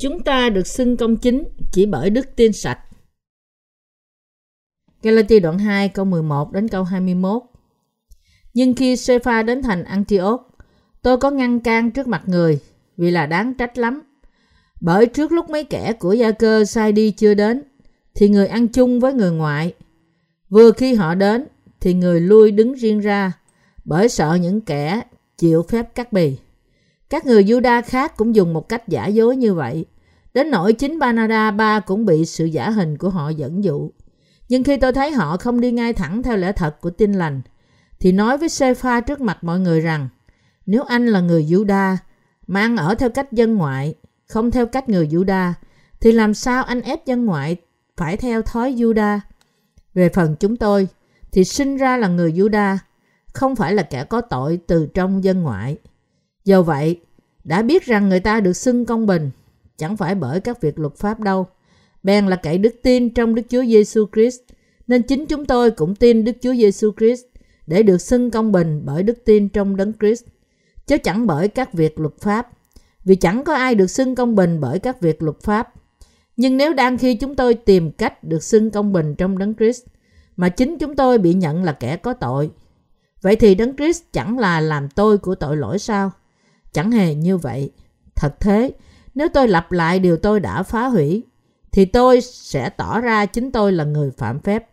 Chúng ta được xưng công chính chỉ bởi đức tin sạch. Galatia đoạn 2 câu 11 đến câu 21 Nhưng khi Sepha đến thành Antioch, tôi có ngăn can trước mặt người vì là đáng trách lắm. Bởi trước lúc mấy kẻ của gia cơ sai đi chưa đến, thì người ăn chung với người ngoại. Vừa khi họ đến, thì người lui đứng riêng ra, bởi sợ những kẻ chịu phép cắt bì. Các người Juda khác cũng dùng một cách giả dối như vậy. Đến nỗi chính Banada ba cũng bị sự giả hình của họ dẫn dụ. Nhưng khi tôi thấy họ không đi ngay thẳng theo lẽ thật của tin lành, thì nói với Sepha trước mặt mọi người rằng, nếu anh là người Juda, mà ăn ở theo cách dân ngoại, không theo cách người Juda, thì làm sao anh ép dân ngoại phải theo thói Juda? Về phần chúng tôi, thì sinh ra là người Juda, không phải là kẻ có tội từ trong dân ngoại. Do vậy, đã biết rằng người ta được xưng công bình, chẳng phải bởi các việc luật pháp đâu. Bèn là cậy đức tin trong Đức Chúa Giêsu Christ, nên chính chúng tôi cũng tin Đức Chúa Giêsu Christ để được xưng công bình bởi đức tin trong Đấng Christ, chứ chẳng bởi các việc luật pháp. Vì chẳng có ai được xưng công bình bởi các việc luật pháp. Nhưng nếu đang khi chúng tôi tìm cách được xưng công bình trong Đấng Christ, mà chính chúng tôi bị nhận là kẻ có tội, vậy thì Đấng Christ chẳng là làm tôi của tội lỗi sao? Chẳng hề như vậy. Thật thế, nếu tôi lặp lại điều tôi đã phá hủy, thì tôi sẽ tỏ ra chính tôi là người phạm phép.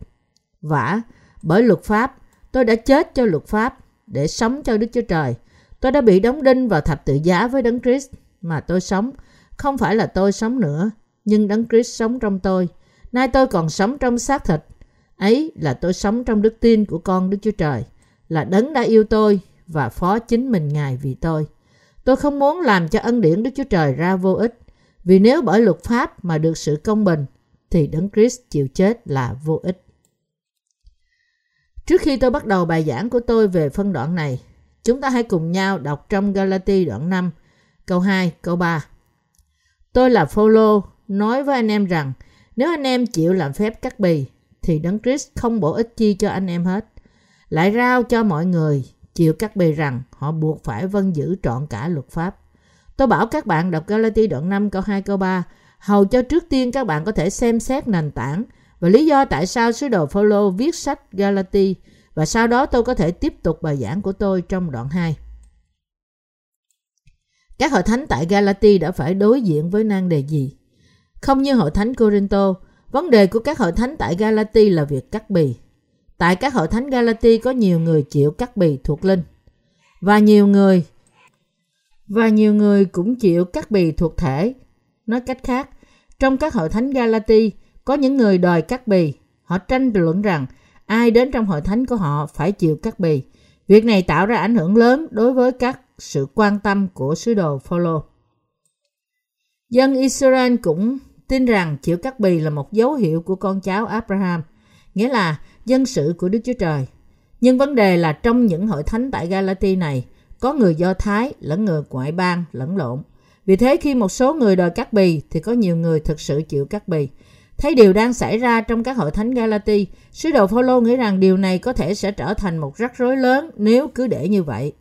Vả, bởi luật pháp, tôi đã chết cho luật pháp để sống cho Đức Chúa Trời. Tôi đã bị đóng đinh vào thập tự giá với Đấng Christ mà tôi sống. Không phải là tôi sống nữa, nhưng Đấng Christ sống trong tôi. Nay tôi còn sống trong xác thịt. Ấy là tôi sống trong đức tin của con Đức Chúa Trời, là Đấng đã yêu tôi và phó chính mình Ngài vì tôi. Tôi không muốn làm cho ân điển Đức Chúa Trời ra vô ích, vì nếu bởi luật pháp mà được sự công bình, thì Đấng Christ chịu chết là vô ích. Trước khi tôi bắt đầu bài giảng của tôi về phân đoạn này, chúng ta hãy cùng nhau đọc trong Galati đoạn 5, câu 2, câu 3. Tôi là Phaolô nói với anh em rằng nếu anh em chịu làm phép cắt bì thì Đấng Christ không bổ ích chi cho anh em hết. Lại rao cho mọi người chịu cắt bì rằng họ buộc phải vân giữ trọn cả luật pháp. Tôi bảo các bạn đọc Galati đoạn 5 câu 2 câu 3 hầu cho trước tiên các bạn có thể xem xét nền tảng và lý do tại sao sứ đồ Phaolô viết sách Galati và sau đó tôi có thể tiếp tục bài giảng của tôi trong đoạn 2. Các hội thánh tại Galati đã phải đối diện với nan đề gì? Không như hội thánh Corinto, vấn đề của các hội thánh tại Galati là việc cắt bì. Tại các hội thánh Galati có nhiều người chịu cắt bì thuộc linh và nhiều người và nhiều người cũng chịu cắt bì thuộc thể. Nói cách khác, trong các hội thánh Galati có những người đòi cắt bì. Họ tranh luận rằng ai đến trong hội thánh của họ phải chịu cắt bì. Việc này tạo ra ảnh hưởng lớn đối với các sự quan tâm của sứ đồ Phaolô. Dân Israel cũng tin rằng chịu cắt bì là một dấu hiệu của con cháu Abraham, nghĩa là dân sự của Đức Chúa Trời. Nhưng vấn đề là trong những hội thánh tại Galati này, có người Do Thái lẫn người ngoại bang lẫn lộn. Vì thế khi một số người đòi cắt bì thì có nhiều người thực sự chịu cắt bì. Thấy điều đang xảy ra trong các hội thánh Galati, sứ đồ Phaolô nghĩ rằng điều này có thể sẽ trở thành một rắc rối lớn nếu cứ để như vậy.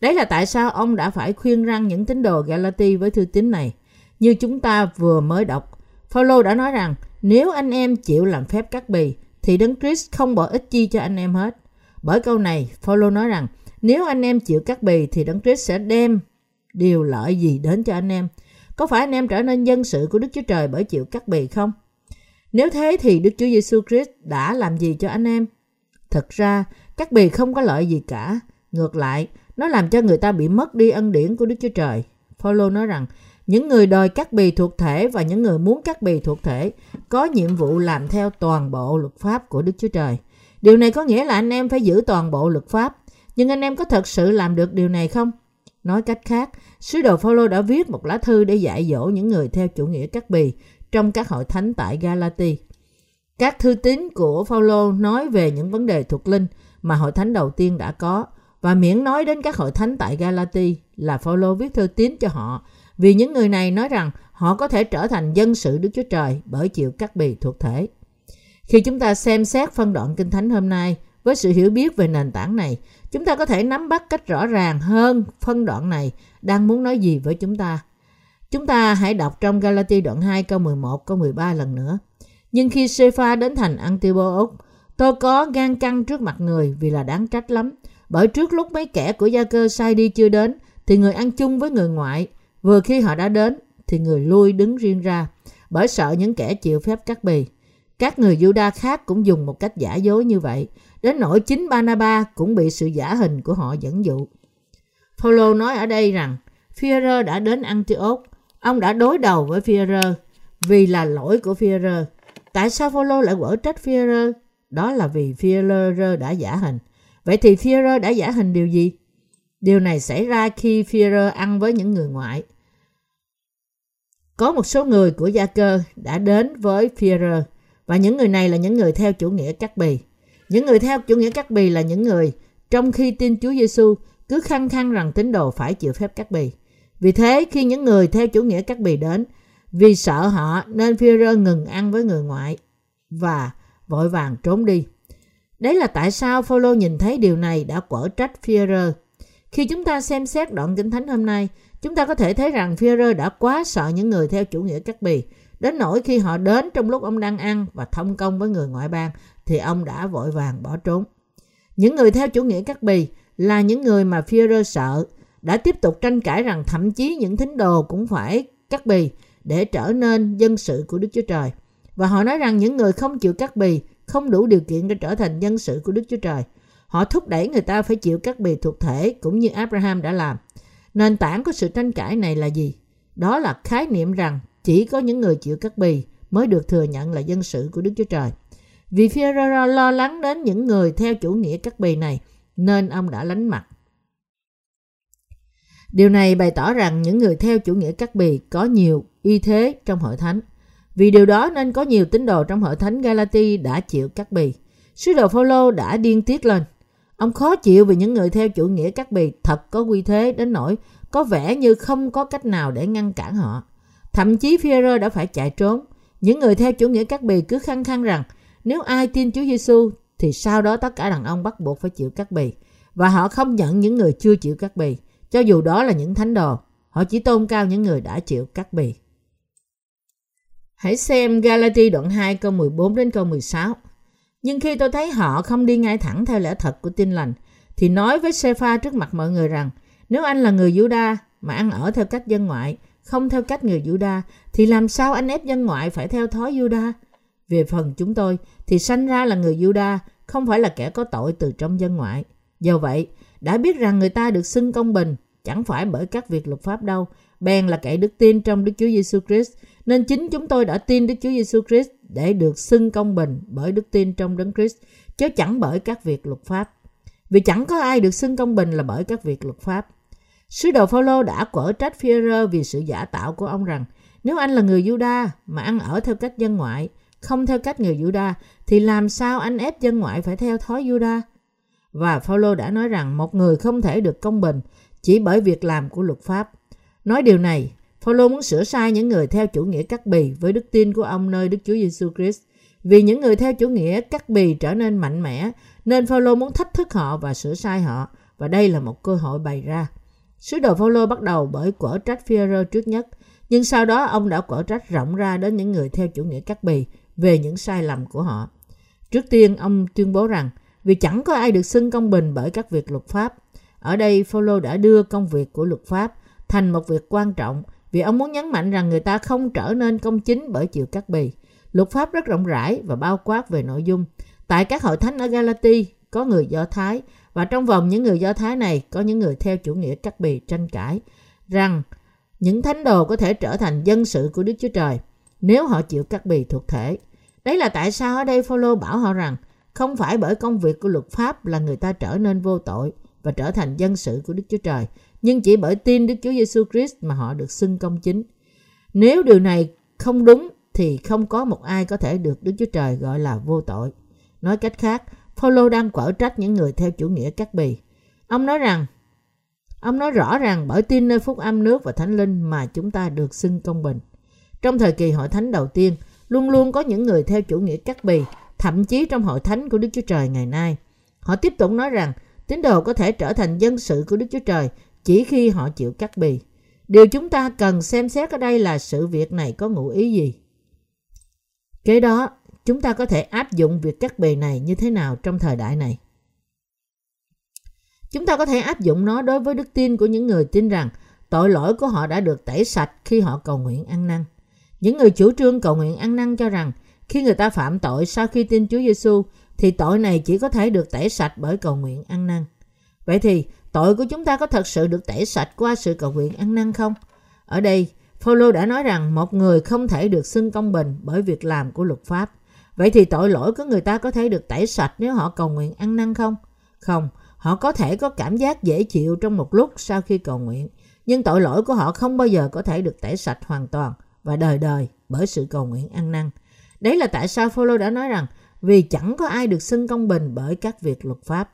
Đấy là tại sao ông đã phải khuyên răng những tín đồ Galati với thư tín này. Như chúng ta vừa mới đọc, Phaolô đã nói rằng nếu anh em chịu làm phép cắt bì thì Đấng Christ không bỏ ích chi cho anh em hết. Bởi câu này, Phaolô nói rằng nếu anh em chịu cắt bì thì Đấng Christ sẽ đem điều lợi gì đến cho anh em. Có phải anh em trở nên dân sự của Đức Chúa Trời bởi chịu cắt bì không? Nếu thế thì Đức Chúa Giêsu Christ đã làm gì cho anh em? Thật ra, cắt bì không có lợi gì cả. Ngược lại, nó làm cho người ta bị mất đi ân điển của Đức Chúa Trời. Phaolô nói rằng những người đòi cắt bì thuộc thể và những người muốn cắt bì thuộc thể có nhiệm vụ làm theo toàn bộ luật pháp của Đức Chúa Trời. Điều này có nghĩa là anh em phải giữ toàn bộ luật pháp. Nhưng anh em có thật sự làm được điều này không? Nói cách khác, sứ đồ Phaolô đã viết một lá thư để dạy dỗ những người theo chủ nghĩa cắt bì trong các hội thánh tại Galati. Các thư tín của Phaolô nói về những vấn đề thuộc linh mà hội thánh đầu tiên đã có và miễn nói đến các hội thánh tại Galati là Phaolô viết thư tín cho họ vì những người này nói rằng họ có thể trở thành dân sự Đức Chúa Trời bởi chịu cắt bì thuộc thể. Khi chúng ta xem xét phân đoạn Kinh Thánh hôm nay với sự hiểu biết về nền tảng này, chúng ta có thể nắm bắt cách rõ ràng hơn phân đoạn này đang muốn nói gì với chúng ta. Chúng ta hãy đọc trong Galati đoạn 2 câu 11 câu 13 lần nữa. Nhưng khi Sepha đến thành Antioch, tôi có gan căng trước mặt người vì là đáng trách lắm. Bởi trước lúc mấy kẻ của gia cơ sai đi chưa đến, thì người ăn chung với người ngoại. Vừa khi họ đã đến, thì người lui đứng riêng ra, bởi sợ những kẻ chịu phép cắt bì. Các người Juda khác cũng dùng một cách giả dối như vậy, đến nỗi chính Banaba cũng bị sự giả hình của họ dẫn dụ. Phaolô nói ở đây rằng Führer đã đến Antioch, ông đã đối đầu với Führer vì là lỗi của Führer. Tại sao Phaolô lại quở trách Führer? Đó là vì Führer đã giả hình. Vậy thì Führer đã giả hình điều gì? Điều này xảy ra khi Führer ăn với những người ngoại. Có một số người của gia cơ đã đến với Führer và những người này là những người theo chủ nghĩa cắt bì. Những người theo chủ nghĩa cắt bì là những người trong khi tin Chúa Giêsu cứ khăng khăng rằng tín đồ phải chịu phép cắt bì. Vì thế khi những người theo chủ nghĩa cắt bì đến, vì sợ họ nên Führer ngừng ăn với người ngoại và vội vàng trốn đi. Đấy là tại sao Phaolô nhìn thấy điều này đã quở trách Führer. Khi chúng ta xem xét đoạn kinh thánh hôm nay, chúng ta có thể thấy rằng Führer đã quá sợ những người theo chủ nghĩa cắt bì. Đến nỗi khi họ đến trong lúc ông đang ăn và thông công với người ngoại bang, thì ông đã vội vàng bỏ trốn. Những người theo chủ nghĩa cắt bì là những người mà Führer sợ, đã tiếp tục tranh cãi rằng thậm chí những thính đồ cũng phải cắt bì để trở nên dân sự của Đức Chúa Trời. Và họ nói rằng những người không chịu cắt bì không đủ điều kiện để trở thành dân sự của Đức Chúa Trời. Họ thúc đẩy người ta phải chịu cắt bì thuộc thể cũng như Abraham đã làm. Nền tảng của sự tranh cãi này là gì? Đó là khái niệm rằng chỉ có những người chịu cắt bì mới được thừa nhận là dân sự của Đức Chúa Trời. Vì Führer lo lắng đến những người theo chủ nghĩa cắt bì này, nên ông đã lánh mặt. Điều này bày tỏ rằng những người theo chủ nghĩa cắt bì có nhiều y thế trong hội thánh. Vì điều đó nên có nhiều tín đồ trong hội thánh Galati đã chịu cắt bì. Sứ đồ Phaolô đã điên tiết lên. Ông khó chịu vì những người theo chủ nghĩa cắt bì thật có quy thế đến nỗi có vẻ như không có cách nào để ngăn cản họ. Thậm chí Führer đã phải chạy trốn. Những người theo chủ nghĩa cắt bì cứ khăng khăng rằng nếu ai tin Chúa Giêsu thì sau đó tất cả đàn ông bắt buộc phải chịu cắt bì. Và họ không nhận những người chưa chịu cắt bì, cho dù đó là những thánh đồ. Họ chỉ tôn cao những người đã chịu cắt bì. Hãy xem Galati đoạn 2 câu 14 đến câu 16. Nhưng khi tôi thấy họ không đi ngay thẳng theo lẽ thật của tin lành, thì nói với Sepha trước mặt mọi người rằng, nếu anh là người Juda mà ăn ở theo cách dân ngoại, không theo cách người Juda, thì làm sao anh ép dân ngoại phải theo thói Juda? Về phần chúng tôi, thì sanh ra là người Juda, không phải là kẻ có tội từ trong dân ngoại. Do vậy, đã biết rằng người ta được xưng công bình, chẳng phải bởi các việc luật pháp đâu, bèn là kẻ đức tin trong Đức Chúa Giêsu Christ, nên chính chúng tôi đã tin Đức Chúa Giêsu Christ để được xưng công bình bởi đức tin trong Đấng Christ, chứ chẳng bởi các việc luật pháp. Vì chẳng có ai được xưng công bình là bởi các việc luật pháp. Sứ đồ Phaolô đã quở trách Führer vì sự giả tạo của ông rằng nếu anh là người Juda mà ăn ở theo cách dân ngoại, không theo cách người Juda, thì làm sao anh ép dân ngoại phải theo thói Juda? Và Phaolô đã nói rằng một người không thể được công bình chỉ bởi việc làm của luật pháp. Nói điều này, Phaolô muốn sửa sai những người theo chủ nghĩa cắt bì với đức tin của ông nơi Đức Chúa Giêsu Christ. Vì những người theo chủ nghĩa cắt bì trở nên mạnh mẽ, nên Phaolô muốn thách thức họ và sửa sai họ, và đây là một cơ hội bày ra. Sứ đồ Phaolô bắt đầu bởi quở trách Führer trước nhất, nhưng sau đó ông đã quở trách rộng ra đến những người theo chủ nghĩa cắt bì về những sai lầm của họ. Trước tiên, ông tuyên bố rằng vì chẳng có ai được xưng công bình bởi các việc luật pháp. Ở đây, Phaolô đã đưa công việc của luật pháp thành một việc quan trọng vì ông muốn nhấn mạnh rằng người ta không trở nên công chính bởi chịu cắt bì. Luật pháp rất rộng rãi và bao quát về nội dung. Tại các hội thánh ở Galati có người Do Thái và trong vòng những người Do Thái này có những người theo chủ nghĩa cắt bì tranh cãi rằng những thánh đồ có thể trở thành dân sự của Đức Chúa Trời nếu họ chịu cắt bì thuộc thể. Đấy là tại sao ở đây Phaolô bảo họ rằng không phải bởi công việc của luật pháp là người ta trở nên vô tội và trở thành dân sự của Đức Chúa Trời, nhưng chỉ bởi tin Đức Chúa Giêsu Christ mà họ được xưng công chính. Nếu điều này không đúng thì không có một ai có thể được Đức Chúa Trời gọi là vô tội. Nói cách khác, Phaolô đang quở trách những người theo chủ nghĩa cắt bì. Ông nói rằng Ông nói rõ ràng bởi tin nơi phúc âm nước và thánh linh mà chúng ta được xưng công bình. Trong thời kỳ hội thánh đầu tiên, luôn luôn có những người theo chủ nghĩa cắt bì, thậm chí trong hội thánh của Đức Chúa Trời ngày nay. Họ tiếp tục nói rằng tín đồ có thể trở thành dân sự của Đức Chúa Trời chỉ khi họ chịu cắt bì. Điều chúng ta cần xem xét ở đây là sự việc này có ngụ ý gì. Kế đó, chúng ta có thể áp dụng việc cắt bì này như thế nào trong thời đại này. Chúng ta có thể áp dụng nó đối với đức tin của những người tin rằng tội lỗi của họ đã được tẩy sạch khi họ cầu nguyện ăn năn. Những người chủ trương cầu nguyện ăn năn cho rằng khi người ta phạm tội sau khi tin Chúa Giêsu thì tội này chỉ có thể được tẩy sạch bởi cầu nguyện ăn năn. Vậy thì tội của chúng ta có thật sự được tẩy sạch qua sự cầu nguyện ăn năn không? Ở đây, Phaolô đã nói rằng một người không thể được xưng công bình bởi việc làm của luật pháp. Vậy thì tội lỗi của người ta có thể được tẩy sạch nếu họ cầu nguyện ăn năn không? Không, họ có thể có cảm giác dễ chịu trong một lúc sau khi cầu nguyện, nhưng tội lỗi của họ không bao giờ có thể được tẩy sạch hoàn toàn và đời đời bởi sự cầu nguyện ăn năn. Đấy là tại sao Phaolô đã nói rằng vì chẳng có ai được xưng công bình bởi các việc luật pháp.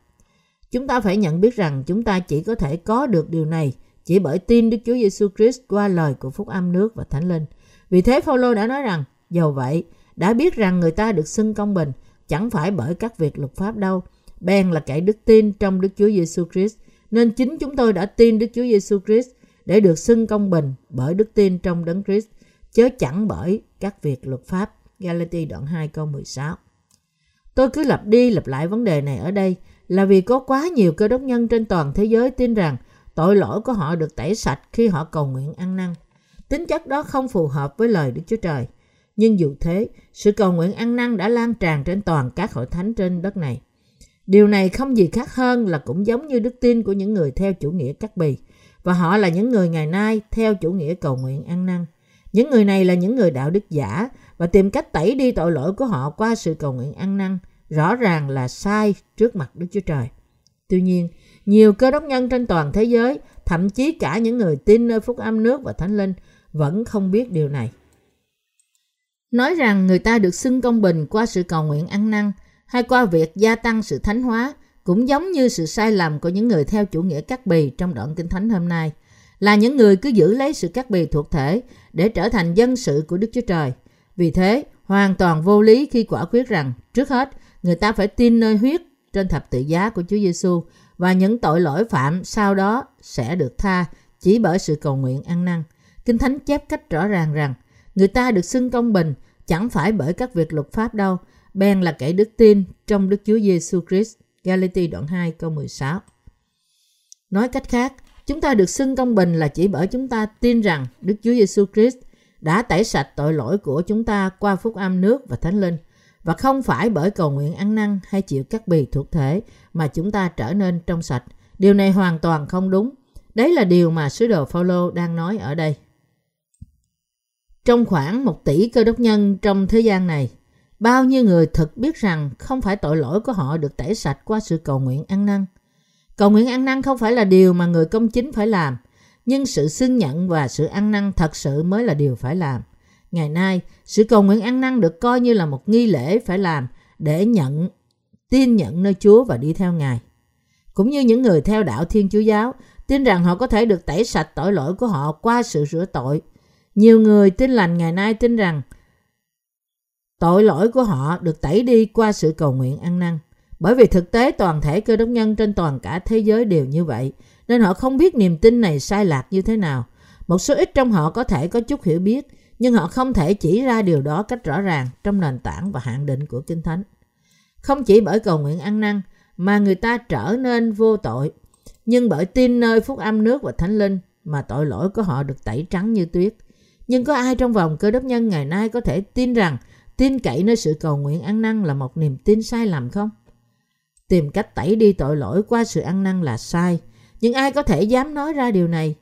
Chúng ta phải nhận biết rằng chúng ta chỉ có thể có được điều này chỉ bởi tin Đức Chúa Giêsu Christ qua lời của Phúc Âm nước và Thánh Linh. Vì thế Phaolô đã nói rằng, dầu vậy, đã biết rằng người ta được xưng công bình chẳng phải bởi các việc luật pháp đâu, bèn là kẻ đức tin trong Đức Chúa Giêsu Christ, nên chính chúng tôi đã tin Đức Chúa Giêsu Christ để được xưng công bình bởi đức tin trong Đấng Christ, chớ chẳng bởi các việc luật pháp. Galati đoạn 2 câu 16 Tôi cứ lặp đi lặp lại vấn đề này ở đây là vì có quá nhiều cơ đốc nhân trên toàn thế giới tin rằng tội lỗi của họ được tẩy sạch khi họ cầu nguyện ăn năn. Tính chất đó không phù hợp với lời Đức Chúa Trời. Nhưng dù thế, sự cầu nguyện ăn năn đã lan tràn trên toàn các hội thánh trên đất này. Điều này không gì khác hơn là cũng giống như đức tin của những người theo chủ nghĩa cắt bì. Và họ là những người ngày nay theo chủ nghĩa cầu nguyện ăn năn. Những người này là những người đạo đức giả và tìm cách tẩy đi tội lỗi của họ qua sự cầu nguyện ăn năn rõ ràng là sai trước mặt Đức Chúa Trời. Tuy nhiên, nhiều cơ đốc nhân trên toàn thế giới, thậm chí cả những người tin nơi phúc âm nước và thánh linh, vẫn không biết điều này. Nói rằng người ta được xưng công bình qua sự cầu nguyện ăn năn hay qua việc gia tăng sự thánh hóa cũng giống như sự sai lầm của những người theo chủ nghĩa cắt bì trong đoạn kinh thánh hôm nay là những người cứ giữ lấy sự cắt bì thuộc thể để trở thành dân sự của Đức Chúa Trời. Vì thế, hoàn toàn vô lý khi quả quyết rằng trước hết người ta phải tin nơi huyết trên thập tự giá của Chúa Giêsu và những tội lỗi phạm sau đó sẽ được tha chỉ bởi sự cầu nguyện ăn năn. Kinh Thánh chép cách rõ ràng rằng người ta được xưng công bình chẳng phải bởi các việc luật pháp đâu, bèn là kẻ đức tin trong Đức Chúa Giêsu Christ. Galati đoạn 2 câu 16 Nói cách khác, chúng ta được xưng công bình là chỉ bởi chúng ta tin rằng Đức Chúa Giêsu Christ đã tẩy sạch tội lỗi của chúng ta qua phúc âm nước và thánh linh và không phải bởi cầu nguyện ăn năn hay chịu cắt bì thuộc thể mà chúng ta trở nên trong sạch. Điều này hoàn toàn không đúng. Đấy là điều mà sứ đồ Phaolô đang nói ở đây. Trong khoảng một tỷ cơ đốc nhân trong thế gian này, bao nhiêu người thực biết rằng không phải tội lỗi của họ được tẩy sạch qua sự cầu nguyện ăn năn. Cầu nguyện ăn năn không phải là điều mà người công chính phải làm, nhưng sự xưng nhận và sự ăn năn thật sự mới là điều phải làm. Ngày nay, sự cầu nguyện ăn năn được coi như là một nghi lễ phải làm để nhận, tin nhận nơi Chúa và đi theo Ngài. Cũng như những người theo đạo Thiên Chúa Giáo, tin rằng họ có thể được tẩy sạch tội lỗi của họ qua sự rửa tội. Nhiều người tin lành ngày nay tin rằng tội lỗi của họ được tẩy đi qua sự cầu nguyện ăn năn. Bởi vì thực tế toàn thể cơ đốc nhân trên toàn cả thế giới đều như vậy, nên họ không biết niềm tin này sai lạc như thế nào. Một số ít trong họ có thể có chút hiểu biết, nhưng họ không thể chỉ ra điều đó cách rõ ràng trong nền tảng và hạn định của Kinh Thánh. Không chỉ bởi cầu nguyện ăn năn mà người ta trở nên vô tội, nhưng bởi tin nơi phúc âm nước và thánh linh mà tội lỗi của họ được tẩy trắng như tuyết. Nhưng có ai trong vòng cơ đốc nhân ngày nay có thể tin rằng tin cậy nơi sự cầu nguyện ăn năn là một niềm tin sai lầm không? Tìm cách tẩy đi tội lỗi qua sự ăn năn là sai, nhưng ai có thể dám nói ra điều này?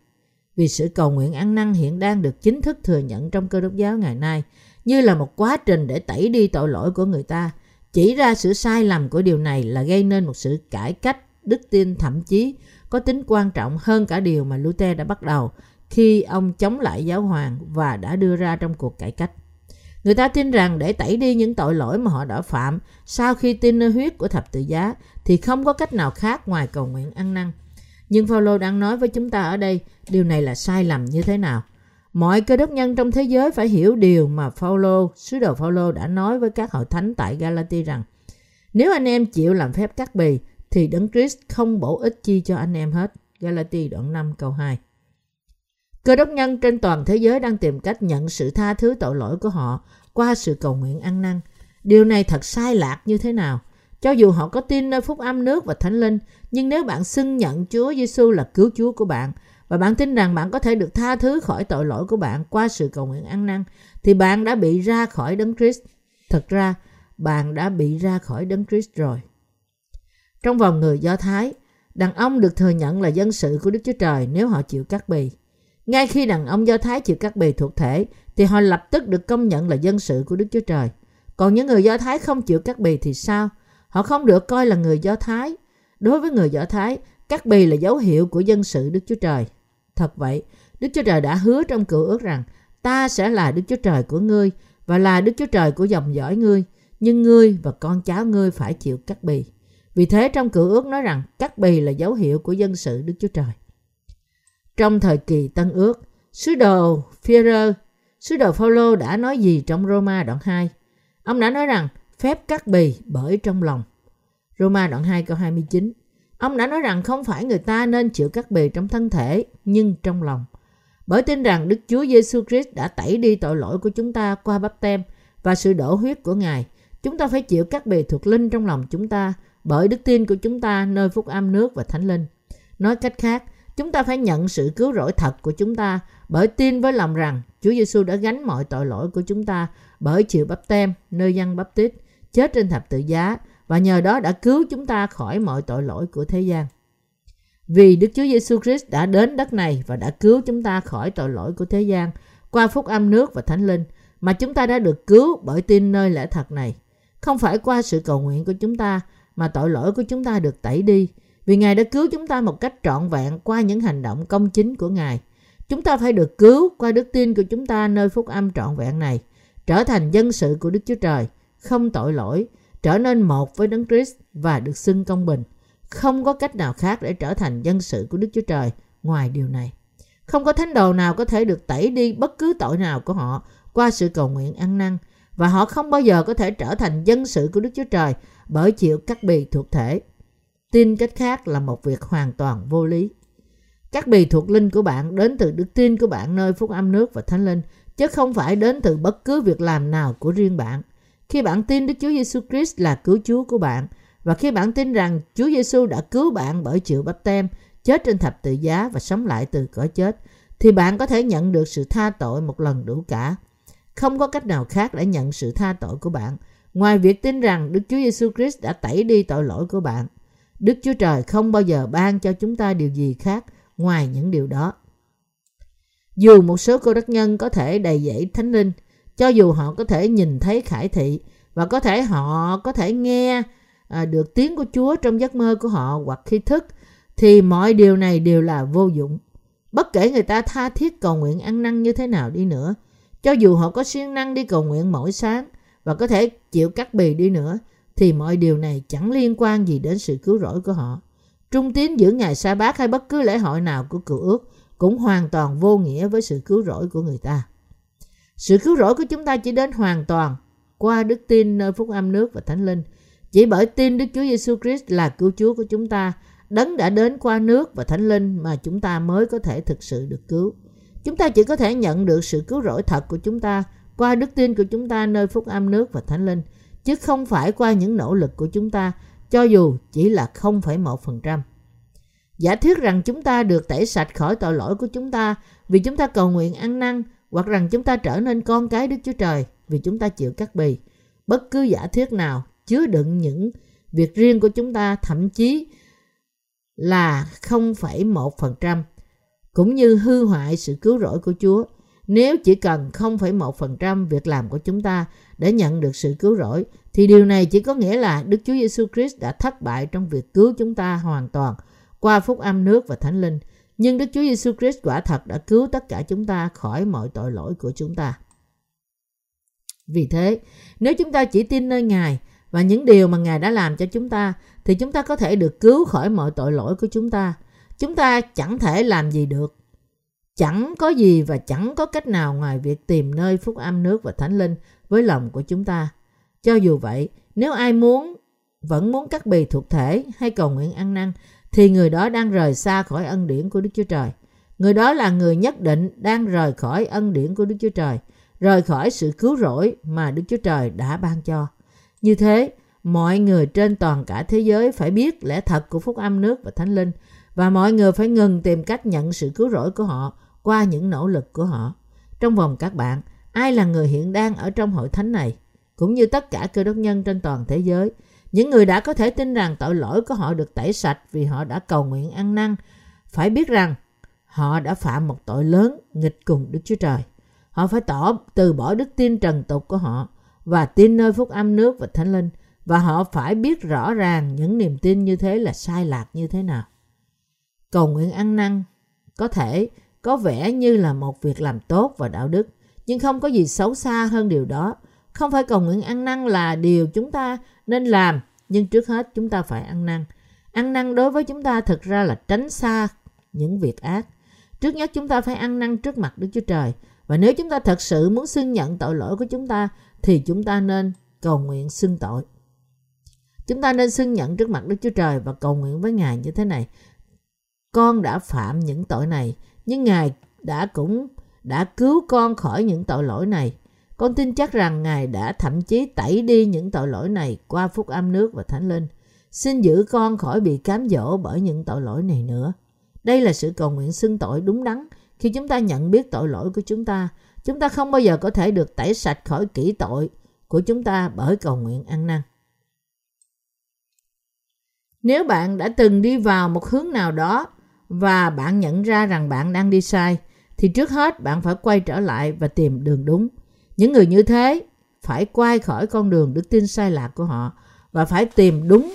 Vì sự cầu nguyện ăn năn hiện đang được chính thức thừa nhận trong cơ đốc giáo ngày nay như là một quá trình để tẩy đi tội lỗi của người ta. Chỉ ra sự sai lầm của điều này là gây nên một sự cải cách, đức tin thậm chí có tính quan trọng hơn cả điều mà Luther đã bắt đầu khi ông chống lại giáo hoàng và đã đưa ra trong cuộc cải cách. Người ta tin rằng để tẩy đi những tội lỗi mà họ đã phạm sau khi tin nơi huyết của thập tự giá thì không có cách nào khác ngoài cầu nguyện ăn năn. Nhưng Phaolô đang nói với chúng ta ở đây, điều này là sai lầm như thế nào? Mọi cơ đốc nhân trong thế giới phải hiểu điều mà Phaolô, sứ đồ Phaolô đã nói với các hội thánh tại Galati rằng nếu anh em chịu làm phép cắt bì thì Đấng Christ không bổ ích chi cho anh em hết. Galati đoạn 5 câu 2. Cơ đốc nhân trên toàn thế giới đang tìm cách nhận sự tha thứ tội lỗi của họ qua sự cầu nguyện ăn năn. Điều này thật sai lạc như thế nào? Cho dù họ có tin nơi phúc âm nước và thánh linh, nhưng nếu bạn xưng nhận Chúa Giêsu là cứu Chúa của bạn và bạn tin rằng bạn có thể được tha thứ khỏi tội lỗi của bạn qua sự cầu nguyện ăn năn, thì bạn đã bị ra khỏi đấng Christ. Thật ra, bạn đã bị ra khỏi đấng Christ rồi. Trong vòng người Do Thái, đàn ông được thừa nhận là dân sự của Đức Chúa Trời nếu họ chịu cắt bì. Ngay khi đàn ông Do Thái chịu cắt bì thuộc thể, thì họ lập tức được công nhận là dân sự của Đức Chúa Trời. Còn những người Do Thái không chịu cắt bì thì sao? Họ không được coi là người Do Thái. Đối với người Do Thái, cắt bì là dấu hiệu của dân sự Đức Chúa Trời. Thật vậy, Đức Chúa Trời đã hứa trong cựu ước rằng ta sẽ là Đức Chúa Trời của ngươi và là Đức Chúa Trời của dòng dõi ngươi, nhưng ngươi và con cháu ngươi phải chịu cắt bì. Vì thế trong cựu ước nói rằng cắt bì là dấu hiệu của dân sự Đức Chúa Trời. Trong thời kỳ Tân ước, sứ đồ Führer, sứ đồ Phaolô đã nói gì trong Roma đoạn 2? Ông đã nói rằng phép cắt bì bởi trong lòng. Roma đoạn 2 câu 29. Ông đã nói rằng không phải người ta nên chịu cắt bì trong thân thể, nhưng trong lòng. Bởi tin rằng Đức Chúa Giêsu Christ đã tẩy đi tội lỗi của chúng ta qua bắp tem và sự đổ huyết của Ngài, chúng ta phải chịu cắt bì thuộc linh trong lòng chúng ta bởi đức tin của chúng ta nơi phúc âm nước và thánh linh. Nói cách khác, chúng ta phải nhận sự cứu rỗi thật của chúng ta bởi tin với lòng rằng Chúa Giêsu đã gánh mọi tội lỗi của chúng ta bởi chịu bắp tem nơi dân bắp tít, chết trên thập tự giá và nhờ đó đã cứu chúng ta khỏi mọi tội lỗi của thế gian. Vì Đức Chúa Giêsu Christ đã đến đất này và đã cứu chúng ta khỏi tội lỗi của thế gian qua phúc âm nước và thánh linh mà chúng ta đã được cứu bởi tin nơi lẽ thật này. Không phải qua sự cầu nguyện của chúng ta mà tội lỗi của chúng ta được tẩy đi vì Ngài đã cứu chúng ta một cách trọn vẹn qua những hành động công chính của Ngài. Chúng ta phải được cứu qua đức tin của chúng ta nơi phúc âm trọn vẹn này, trở thành dân sự của Đức Chúa Trời, không tội lỗi, trở nên một với Đấng Christ và được xưng công bình. Không có cách nào khác để trở thành dân sự của Đức Chúa Trời ngoài điều này. Không có thánh đồ nào có thể được tẩy đi bất cứ tội nào của họ qua sự cầu nguyện ăn năn và họ không bao giờ có thể trở thành dân sự của Đức Chúa Trời bởi chịu cắt bì thuộc thể. Tin cách khác là một việc hoàn toàn vô lý. Các bì thuộc linh của bạn đến từ đức tin của bạn nơi phúc âm nước và thánh linh, chứ không phải đến từ bất cứ việc làm nào của riêng bạn. Khi bạn tin Đức Chúa Giêsu Christ là cứu Chúa của bạn, và khi bạn tin rằng Chúa Giêsu đã cứu bạn bởi chịu bắp tem, chết trên thập tự giá và sống lại từ cõi chết, thì bạn có thể nhận được sự tha tội một lần đủ cả. Không có cách nào khác để nhận sự tha tội của bạn, ngoài việc tin rằng Đức Chúa Giêsu Christ đã tẩy đi tội lỗi của bạn. Đức Chúa Trời không bao giờ ban cho chúng ta điều gì khác ngoài những điều đó. Dù một số cô đất nhân có thể đầy dẫy thánh linh, cho dù họ có thể nhìn thấy khải thị và có thể họ có thể nghe à, được tiếng của Chúa trong giấc mơ của họ hoặc khi thức, thì mọi điều này đều là vô dụng. Bất kể người ta tha thiết cầu nguyện ăn năn như thế nào đi nữa, cho dù họ có siêng năng đi cầu nguyện mỗi sáng và có thể chịu cắt bì đi nữa, thì mọi điều này chẳng liên quan gì đến sự cứu rỗi của họ. Trung tín giữa ngày sa bát hay bất cứ lễ hội nào của cựu ước cũng hoàn toàn vô nghĩa với sự cứu rỗi của người ta. Sự cứu rỗi của chúng ta chỉ đến hoàn toàn qua đức tin nơi phúc âm nước và thánh linh. Chỉ bởi tin Đức Chúa Giêsu Christ là cứu Chúa của chúng ta, đấng đã đến qua nước và thánh linh mà chúng ta mới có thể thực sự được cứu. Chúng ta chỉ có thể nhận được sự cứu rỗi thật của chúng ta qua đức tin của chúng ta nơi phúc âm nước và thánh linh, chứ không phải qua những nỗ lực của chúng ta cho dù chỉ là 0,1%. Giả thuyết rằng chúng ta được tẩy sạch khỏi tội lỗi của chúng ta vì chúng ta cầu nguyện ăn năn hoặc rằng chúng ta trở nên con cái Đức Chúa Trời vì chúng ta chịu cắt bì. Bất cứ giả thuyết nào chứa đựng những việc riêng của chúng ta thậm chí là 0,1% cũng như hư hoại sự cứu rỗi của Chúa. Nếu chỉ cần 0,1% việc làm của chúng ta để nhận được sự cứu rỗi thì điều này chỉ có nghĩa là Đức Chúa Giêsu Christ đã thất bại trong việc cứu chúng ta hoàn toàn qua phúc âm nước và thánh linh. Nhưng Đức Chúa Giêsu Christ quả thật đã cứu tất cả chúng ta khỏi mọi tội lỗi của chúng ta. Vì thế, nếu chúng ta chỉ tin nơi Ngài và những điều mà Ngài đã làm cho chúng ta, thì chúng ta có thể được cứu khỏi mọi tội lỗi của chúng ta. Chúng ta chẳng thể làm gì được. Chẳng có gì và chẳng có cách nào ngoài việc tìm nơi phúc âm nước và thánh linh với lòng của chúng ta. Cho dù vậy, nếu ai muốn vẫn muốn cắt bì thuộc thể hay cầu nguyện ăn năn thì người đó đang rời xa khỏi ân điển của Đức Chúa Trời. Người đó là người nhất định đang rời khỏi ân điển của Đức Chúa Trời, rời khỏi sự cứu rỗi mà Đức Chúa Trời đã ban cho. Như thế, mọi người trên toàn cả thế giới phải biết lẽ thật của phúc âm nước và thánh linh và mọi người phải ngừng tìm cách nhận sự cứu rỗi của họ qua những nỗ lực của họ. Trong vòng các bạn, ai là người hiện đang ở trong hội thánh này, cũng như tất cả cơ đốc nhân trên toàn thế giới, những người đã có thể tin rằng tội lỗi của họ được tẩy sạch vì họ đã cầu nguyện ăn năn, phải biết rằng họ đã phạm một tội lớn nghịch cùng Đức Chúa Trời. Họ phải tỏ từ bỏ đức tin trần tục của họ và tin nơi phúc âm nước và thánh linh và họ phải biết rõ ràng những niềm tin như thế là sai lạc như thế nào. Cầu nguyện ăn năn có thể có vẻ như là một việc làm tốt và đạo đức, nhưng không có gì xấu xa hơn điều đó. Không phải cầu nguyện ăn năn là điều chúng ta nên làm, nhưng trước hết chúng ta phải ăn năn. Ăn năn đối với chúng ta thực ra là tránh xa những việc ác. Trước nhất chúng ta phải ăn năn trước mặt Đức Chúa Trời. Và nếu chúng ta thật sự muốn xưng nhận tội lỗi của chúng ta thì chúng ta nên cầu nguyện xưng tội. Chúng ta nên xưng nhận trước mặt Đức Chúa Trời và cầu nguyện với Ngài như thế này. Con đã phạm những tội này, nhưng Ngài đã cũng đã cứu con khỏi những tội lỗi này. Con tin chắc rằng Ngài đã thậm chí tẩy đi những tội lỗi này qua phúc âm nước và thánh linh. Xin giữ con khỏi bị cám dỗ bởi những tội lỗi này nữa. Đây là sự cầu nguyện xưng tội đúng đắn. Khi chúng ta nhận biết tội lỗi của chúng ta, chúng ta không bao giờ có thể được tẩy sạch khỏi kỹ tội của chúng ta bởi cầu nguyện ăn năn. Nếu bạn đã từng đi vào một hướng nào đó và bạn nhận ra rằng bạn đang đi sai, thì trước hết bạn phải quay trở lại và tìm đường đúng. Những người như thế phải quay khỏi con đường đức tin sai lạc của họ và phải tìm đúng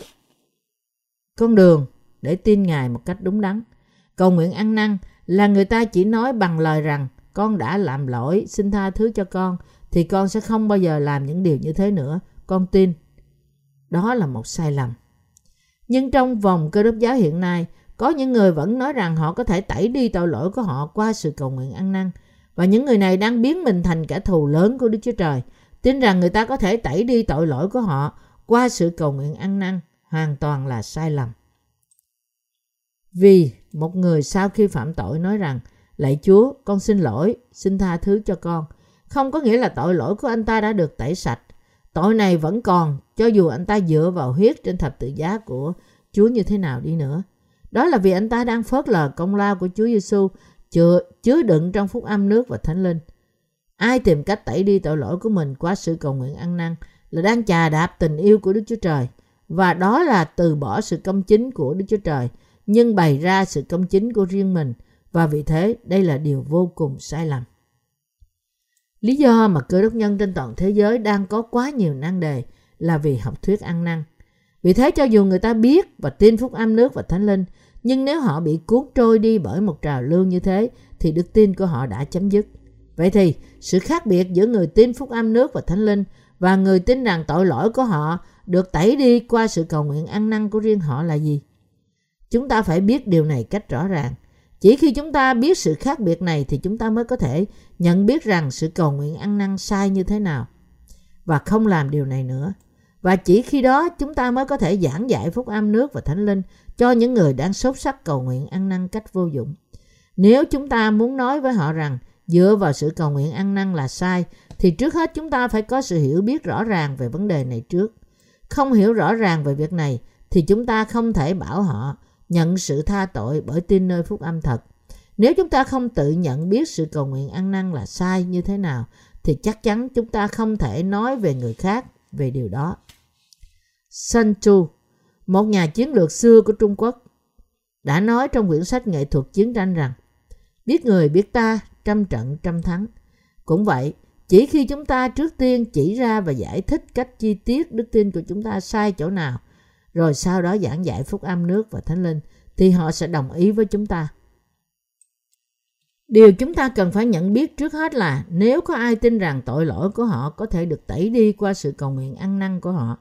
con đường để tin Ngài một cách đúng đắn. Cầu nguyện ăn năn là người ta chỉ nói bằng lời rằng con đã làm lỗi, xin tha thứ cho con, thì con sẽ không bao giờ làm những điều như thế nữa. Con tin. Đó là một sai lầm. Nhưng trong vòng cơ đốc giáo hiện nay, có những người vẫn nói rằng họ có thể tẩy đi tội lỗi của họ qua sự cầu nguyện ăn năn. Và những người này đang biến mình thành kẻ thù lớn của Đức Chúa Trời. Tin rằng người ta có thể tẩy đi tội lỗi của họ qua sự cầu nguyện ăn năn hoàn toàn là sai lầm. Vì một người sau khi phạm tội nói rằng Lạy Chúa, con xin lỗi, xin tha thứ cho con. Không có nghĩa là tội lỗi của anh ta đã được tẩy sạch. Tội này vẫn còn, cho dù anh ta dựa vào huyết trên thập tự giá của Chúa như thế nào đi nữa. Đó là vì anh ta đang phớt lờ công lao của Chúa Giêsu chứa, chứa đựng trong phúc âm nước và thánh linh. Ai tìm cách tẩy đi tội lỗi của mình qua sự cầu nguyện ăn năn là đang chà đạp tình yêu của Đức Chúa Trời. Và đó là từ bỏ sự công chính của Đức Chúa Trời nhưng bày ra sự công chính của riêng mình và vì thế đây là điều vô cùng sai lầm. Lý do mà cơ đốc nhân trên toàn thế giới đang có quá nhiều nan đề là vì học thuyết ăn năn. Vì thế cho dù người ta biết và tin phúc âm nước và thánh linh, nhưng nếu họ bị cuốn trôi đi bởi một trào lưu như thế, thì đức tin của họ đã chấm dứt. Vậy thì, sự khác biệt giữa người tin phúc âm nước và thánh linh và người tin rằng tội lỗi của họ được tẩy đi qua sự cầu nguyện ăn năn của riêng họ là gì? Chúng ta phải biết điều này cách rõ ràng. Chỉ khi chúng ta biết sự khác biệt này thì chúng ta mới có thể nhận biết rằng sự cầu nguyện ăn năn sai như thế nào và không làm điều này nữa. Và chỉ khi đó chúng ta mới có thể giảng dạy phúc âm nước và thánh linh cho những người đang sốt sắc cầu nguyện ăn năn cách vô dụng. Nếu chúng ta muốn nói với họ rằng dựa vào sự cầu nguyện ăn năn là sai thì trước hết chúng ta phải có sự hiểu biết rõ ràng về vấn đề này trước. Không hiểu rõ ràng về việc này thì chúng ta không thể bảo họ nhận sự tha tội bởi tin nơi phúc âm thật. Nếu chúng ta không tự nhận biết sự cầu nguyện ăn năn là sai như thế nào, thì chắc chắn chúng ta không thể nói về người khác về điều đó. Sun Tzu, một nhà chiến lược xưa của Trung Quốc, đã nói trong quyển sách nghệ thuật chiến tranh rằng biết người biết ta, trăm trận trăm thắng. Cũng vậy, chỉ khi chúng ta trước tiên chỉ ra và giải thích cách chi tiết đức tin của chúng ta sai chỗ nào rồi sau đó giảng dạy phúc âm nước và thánh linh thì họ sẽ đồng ý với chúng ta. Điều chúng ta cần phải nhận biết trước hết là nếu có ai tin rằng tội lỗi của họ có thể được tẩy đi qua sự cầu nguyện ăn năn của họ,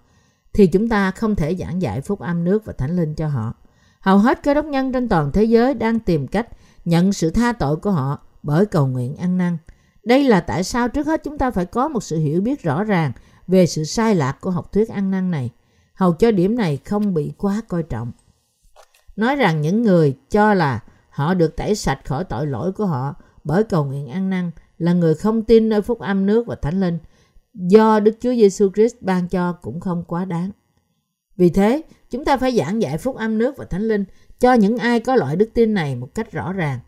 thì chúng ta không thể giảng dạy phúc âm nước và thánh linh cho họ. Hầu hết cơ đốc nhân trên toàn thế giới đang tìm cách nhận sự tha tội của họ bởi cầu nguyện ăn năn. Đây là tại sao trước hết chúng ta phải có một sự hiểu biết rõ ràng về sự sai lạc của học thuyết ăn năn này hầu cho điểm này không bị quá coi trọng. Nói rằng những người cho là Họ được tẩy sạch khỏi tội lỗi của họ bởi cầu nguyện ăn năn là người không tin nơi phúc âm nước và thánh linh do Đức Chúa Giêsu Christ ban cho cũng không quá đáng. Vì thế, chúng ta phải giảng dạy phúc âm nước và thánh linh cho những ai có loại đức tin này một cách rõ ràng.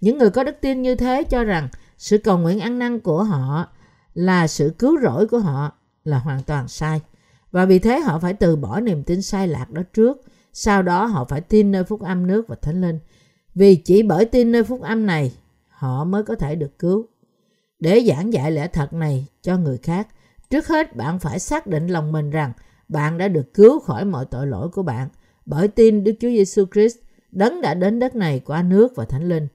Những người có đức tin như thế cho rằng sự cầu nguyện ăn năn của họ là sự cứu rỗi của họ là hoàn toàn sai. Và vì thế họ phải từ bỏ niềm tin sai lạc đó trước. Sau đó họ phải tin nơi phúc âm nước và thánh linh. Vì chỉ bởi tin nơi phúc âm này, họ mới có thể được cứu. Để giảng dạy lẽ thật này cho người khác, trước hết bạn phải xác định lòng mình rằng bạn đã được cứu khỏi mọi tội lỗi của bạn bởi tin Đức Chúa Giêsu Christ đấng đã đến đất này qua nước và thánh linh.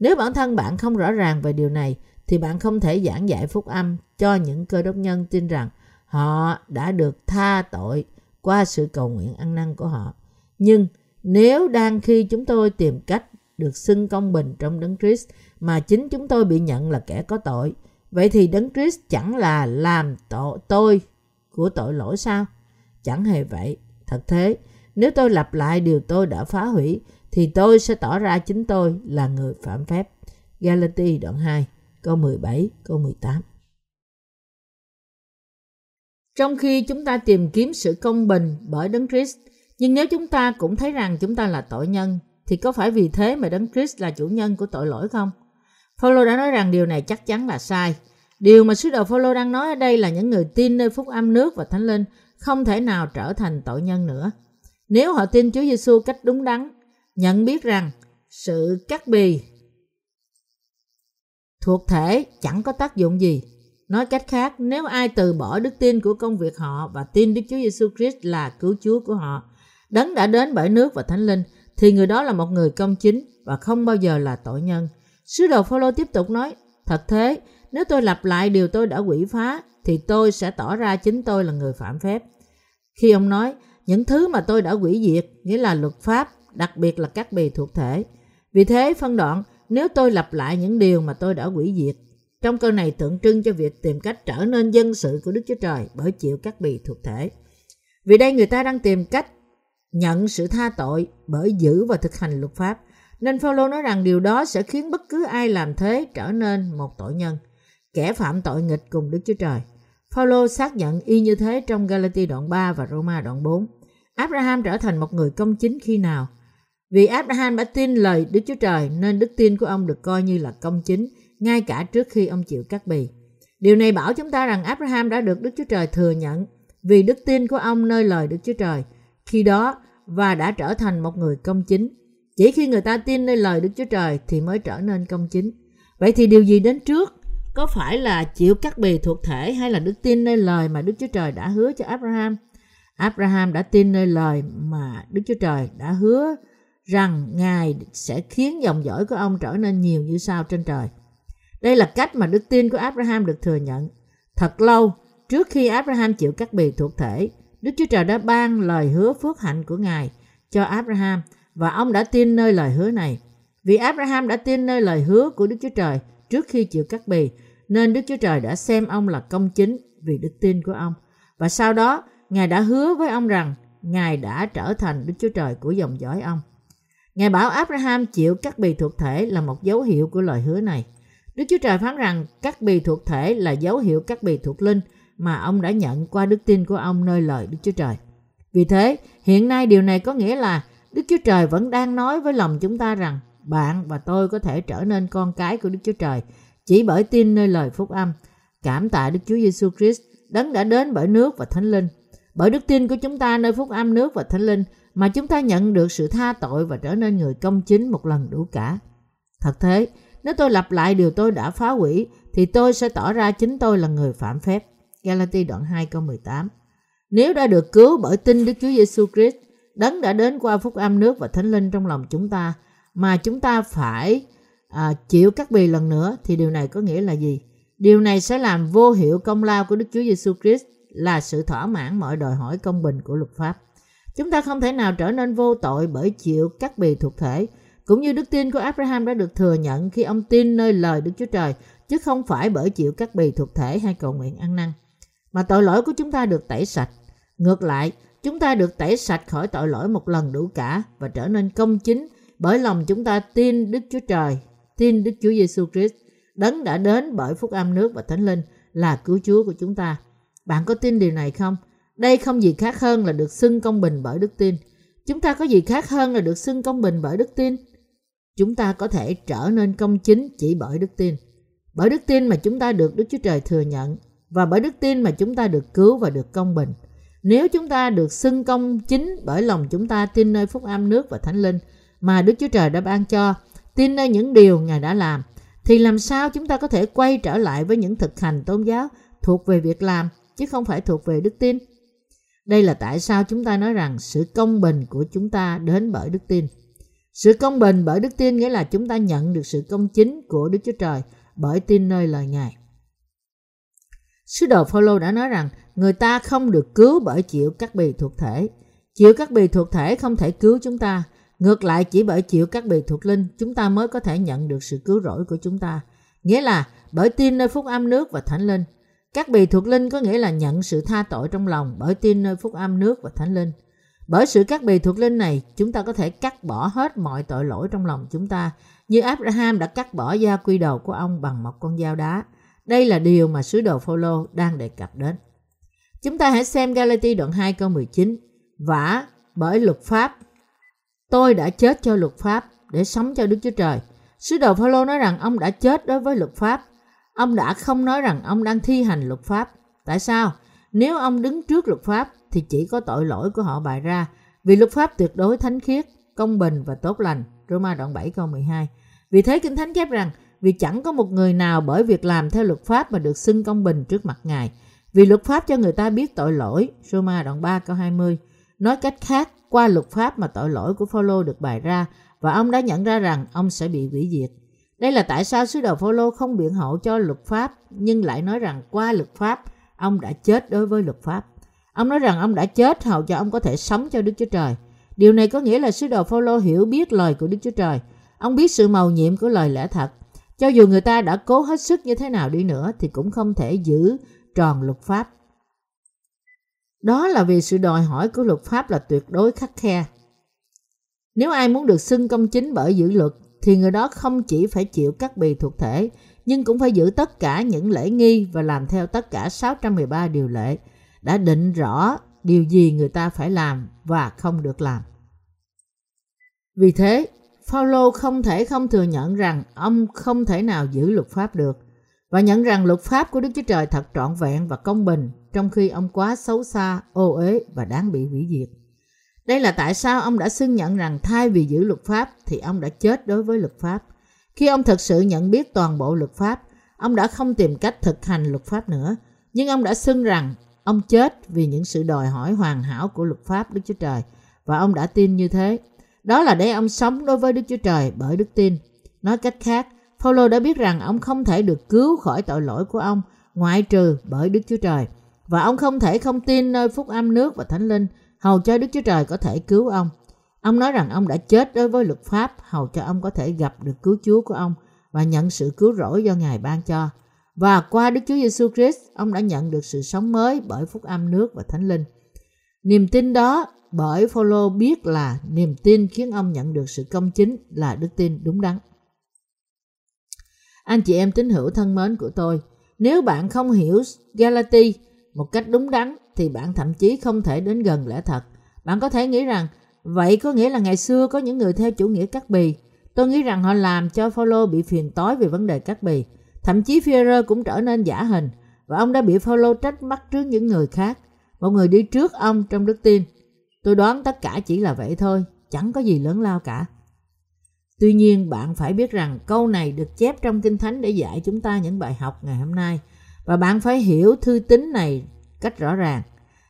Nếu bản thân bạn không rõ ràng về điều này thì bạn không thể giảng dạy phúc âm cho những cơ đốc nhân tin rằng họ đã được tha tội qua sự cầu nguyện ăn năn của họ. Nhưng nếu đang khi chúng tôi tìm cách được xưng công bình trong đấng Christ mà chính chúng tôi bị nhận là kẻ có tội, vậy thì đấng Christ chẳng là làm tội tôi của tội lỗi sao? Chẳng hề vậy. Thật thế, nếu tôi lặp lại điều tôi đã phá hủy thì tôi sẽ tỏ ra chính tôi là người phạm phép. Galati đoạn 2, câu 17, câu 18. Trong khi chúng ta tìm kiếm sự công bình bởi Đấng Christ, nhưng nếu chúng ta cũng thấy rằng chúng ta là tội nhân, thì có phải vì thế mà Đấng Christ là chủ nhân của tội lỗi không? Phaolô đã nói rằng điều này chắc chắn là sai. Điều mà sứ đồ Phaolô đang nói ở đây là những người tin nơi phúc âm nước và thánh linh không thể nào trở thành tội nhân nữa. Nếu họ tin Chúa Giêsu cách đúng đắn, nhận biết rằng sự cắt bì thuộc thể chẳng có tác dụng gì. Nói cách khác, nếu ai từ bỏ đức tin của công việc họ và tin Đức Chúa Giêsu Christ là cứu Chúa của họ, đấng đã đến bởi nước và thánh linh, thì người đó là một người công chính và không bao giờ là tội nhân. Sứ đồ Phaolô tiếp tục nói, thật thế, nếu tôi lặp lại điều tôi đã quỷ phá, thì tôi sẽ tỏ ra chính tôi là người phạm phép. Khi ông nói, những thứ mà tôi đã quỷ diệt, nghĩa là luật pháp, đặc biệt là các bì thuộc thể. Vì thế, phân đoạn, nếu tôi lặp lại những điều mà tôi đã quỷ diệt, trong câu này tượng trưng cho việc tìm cách trở nên dân sự của Đức Chúa Trời bởi chịu các bì thuộc thể. Vì đây người ta đang tìm cách nhận sự tha tội bởi giữ và thực hành luật pháp. Nên Phaolô nói rằng điều đó sẽ khiến bất cứ ai làm thế trở nên một tội nhân, kẻ phạm tội nghịch cùng Đức Chúa Trời. Phaolô xác nhận y như thế trong Galati đoạn 3 và Roma đoạn 4. Abraham trở thành một người công chính khi nào? Vì Abraham đã tin lời Đức Chúa Trời nên đức tin của ông được coi như là công chính ngay cả trước khi ông chịu cắt bì. Điều này bảo chúng ta rằng Abraham đã được Đức Chúa Trời thừa nhận vì đức tin của ông nơi lời Đức Chúa Trời khi đó và đã trở thành một người công chính. Chỉ khi người ta tin nơi lời Đức Chúa Trời thì mới trở nên công chính. Vậy thì điều gì đến trước? Có phải là chịu cắt bì thuộc thể hay là đức tin nơi lời mà Đức Chúa Trời đã hứa cho Abraham? Abraham đã tin nơi lời mà Đức Chúa Trời đã hứa rằng Ngài sẽ khiến dòng dõi của ông trở nên nhiều như sao trên trời. Đây là cách mà đức tin của Abraham được thừa nhận. Thật lâu trước khi Abraham chịu cắt bì thuộc thể, Đức Chúa Trời đã ban lời hứa phước hạnh của Ngài cho Abraham và ông đã tin nơi lời hứa này. Vì Abraham đã tin nơi lời hứa của Đức Chúa Trời trước khi chịu cắt bì, nên Đức Chúa Trời đã xem ông là công chính vì đức tin của ông. Và sau đó, Ngài đã hứa với ông rằng Ngài đã trở thành Đức Chúa Trời của dòng dõi ông. Ngài bảo Abraham chịu cắt bì thuộc thể là một dấu hiệu của lời hứa này. Đức Chúa Trời phán rằng cắt bì thuộc thể là dấu hiệu cắt bì thuộc linh mà ông đã nhận qua đức tin của ông nơi lời Đức Chúa Trời. Vì thế, hiện nay điều này có nghĩa là Đức Chúa Trời vẫn đang nói với lòng chúng ta rằng bạn và tôi có thể trở nên con cái của Đức Chúa Trời chỉ bởi tin nơi lời phúc âm. Cảm tạ Đức Chúa Giêsu Christ, đấng đã đến bởi nước và thánh linh. Bởi đức tin của chúng ta nơi phúc âm nước và thánh linh mà chúng ta nhận được sự tha tội và trở nên người công chính một lần đủ cả. Thật thế, nếu tôi lặp lại điều tôi đã phá hủy thì tôi sẽ tỏ ra chính tôi là người phạm phép. Galati đoạn 2 câu 18 Nếu đã được cứu bởi tin Đức Chúa Giêsu Christ, đấng đã đến qua phúc âm nước và thánh linh trong lòng chúng ta, mà chúng ta phải à, chịu cắt bì lần nữa thì điều này có nghĩa là gì? Điều này sẽ làm vô hiệu công lao của Đức Chúa Giêsu Christ là sự thỏa mãn mọi đòi hỏi công bình của luật pháp. Chúng ta không thể nào trở nên vô tội bởi chịu cắt bì thuộc thể, cũng như đức tin của Abraham đã được thừa nhận khi ông tin nơi lời Đức Chúa Trời, chứ không phải bởi chịu cắt bì thuộc thể hay cầu nguyện ăn năn. Mà tội lỗi của chúng ta được tẩy sạch. Ngược lại, chúng ta được tẩy sạch khỏi tội lỗi một lần đủ cả và trở nên công chính bởi lòng chúng ta tin Đức Chúa Trời, tin Đức Chúa Giêsu Christ, đấng đã đến bởi phúc âm nước và thánh linh là cứu Chúa của chúng ta. Bạn có tin điều này không? Đây không gì khác hơn là được xưng công bình bởi đức tin. Chúng ta có gì khác hơn là được xưng công bình bởi đức tin? Chúng ta có thể trở nên công chính chỉ bởi đức tin. Bởi đức tin mà chúng ta được Đức Chúa Trời thừa nhận và bởi đức tin mà chúng ta được cứu và được công bình. Nếu chúng ta được xưng công chính bởi lòng chúng ta tin nơi phúc âm nước và thánh linh mà Đức Chúa Trời đã ban cho, tin nơi những điều Ngài đã làm, thì làm sao chúng ta có thể quay trở lại với những thực hành tôn giáo thuộc về việc làm chứ không phải thuộc về đức tin? Đây là tại sao chúng ta nói rằng sự công bình của chúng ta đến bởi đức tin. Sự công bình bởi đức tin nghĩa là chúng ta nhận được sự công chính của Đức Chúa Trời bởi tin nơi lời Ngài. Sứ đồ Phaolô đã nói rằng người ta không được cứu bởi chịu các bì thuộc thể. Chịu các bì thuộc thể không thể cứu chúng ta. Ngược lại chỉ bởi chịu các bì thuộc linh chúng ta mới có thể nhận được sự cứu rỗi của chúng ta. Nghĩa là bởi tin nơi phúc âm nước và thánh linh. Các bì thuộc linh có nghĩa là nhận sự tha tội trong lòng bởi tin nơi phúc âm nước và thánh linh. Bởi sự các bì thuộc linh này, chúng ta có thể cắt bỏ hết mọi tội lỗi trong lòng chúng ta, như Abraham đã cắt bỏ da quy đầu của ông bằng một con dao đá. Đây là điều mà sứ đồ Phaolô đang đề cập đến. Chúng ta hãy xem Galati đoạn 2 câu 19. Vả bởi luật pháp. Tôi đã chết cho luật pháp để sống cho Đức Chúa Trời. Sứ đồ Phaolô nói rằng ông đã chết đối với luật pháp. Ông đã không nói rằng ông đang thi hành luật pháp. Tại sao? Nếu ông đứng trước luật pháp thì chỉ có tội lỗi của họ bày ra. Vì luật pháp tuyệt đối thánh khiết, công bình và tốt lành. Roma đoạn 7 câu 12. Vì thế Kinh Thánh chép rằng vì chẳng có một người nào bởi việc làm theo luật pháp mà được xưng công bình trước mặt Ngài. Vì luật pháp cho người ta biết tội lỗi. Roma đoạn 3 câu 20. Nói cách khác, qua luật pháp mà tội lỗi của Phaolô được bày ra và ông đã nhận ra rằng ông sẽ bị hủy diệt. Đây là tại sao sứ đồ Phaolô không biện hộ cho luật pháp nhưng lại nói rằng qua luật pháp ông đã chết đối với luật pháp. Ông nói rằng ông đã chết hầu cho ông có thể sống cho Đức Chúa Trời. Điều này có nghĩa là sứ đồ Phaolô hiểu biết lời của Đức Chúa Trời. Ông biết sự màu nhiệm của lời lẽ thật. Cho dù người ta đã cố hết sức như thế nào đi nữa thì cũng không thể giữ tròn luật pháp. Đó là vì sự đòi hỏi của luật pháp là tuyệt đối khắc khe. Nếu ai muốn được xưng công chính bởi giữ luật thì người đó không chỉ phải chịu các bì thuộc thể nhưng cũng phải giữ tất cả những lễ nghi và làm theo tất cả 613 điều lệ đã định rõ điều gì người ta phải làm và không được làm. Vì thế, Phaolô không thể không thừa nhận rằng ông không thể nào giữ luật pháp được và nhận rằng luật pháp của Đức Chúa Trời thật trọn vẹn và công bình trong khi ông quá xấu xa, ô uế và đáng bị hủy diệt. Đây là tại sao ông đã xưng nhận rằng thay vì giữ luật pháp thì ông đã chết đối với luật pháp. Khi ông thực sự nhận biết toàn bộ luật pháp, ông đã không tìm cách thực hành luật pháp nữa, nhưng ông đã xưng rằng ông chết vì những sự đòi hỏi hoàn hảo của luật pháp Đức Chúa Trời và ông đã tin như thế. Đó là để ông sống đối với Đức Chúa Trời bởi đức tin. Nói cách khác, Phaolô đã biết rằng ông không thể được cứu khỏi tội lỗi của ông ngoại trừ bởi Đức Chúa Trời và ông không thể không tin nơi phúc âm nước và thánh linh hầu cho Đức Chúa Trời có thể cứu ông. Ông nói rằng ông đã chết đối với luật pháp hầu cho ông có thể gặp được cứu Chúa của ông và nhận sự cứu rỗi do Ngài ban cho. Và qua Đức Chúa Giêsu Christ, ông đã nhận được sự sống mới bởi phúc âm nước và thánh linh. Niềm tin đó bởi Phaolô biết là niềm tin khiến ông nhận được sự công chính là đức tin đúng đắn. Anh chị em tín hữu thân mến của tôi, nếu bạn không hiểu Galati một cách đúng đắn thì bạn thậm chí không thể đến gần lẽ thật. Bạn có thể nghĩ rằng vậy có nghĩa là ngày xưa có những người theo chủ nghĩa cắt bì. Tôi nghĩ rằng họ làm cho Phaolô bị phiền tối về vấn đề cắt bì. Thậm chí Führer cũng trở nên giả hình và ông đã bị Phaolô trách mắc trước những người khác. Một người đi trước ông trong đức tin. Tôi đoán tất cả chỉ là vậy thôi, chẳng có gì lớn lao cả. Tuy nhiên bạn phải biết rằng câu này được chép trong Kinh Thánh để dạy chúng ta những bài học ngày hôm nay và bạn phải hiểu thư tín này cách rõ ràng.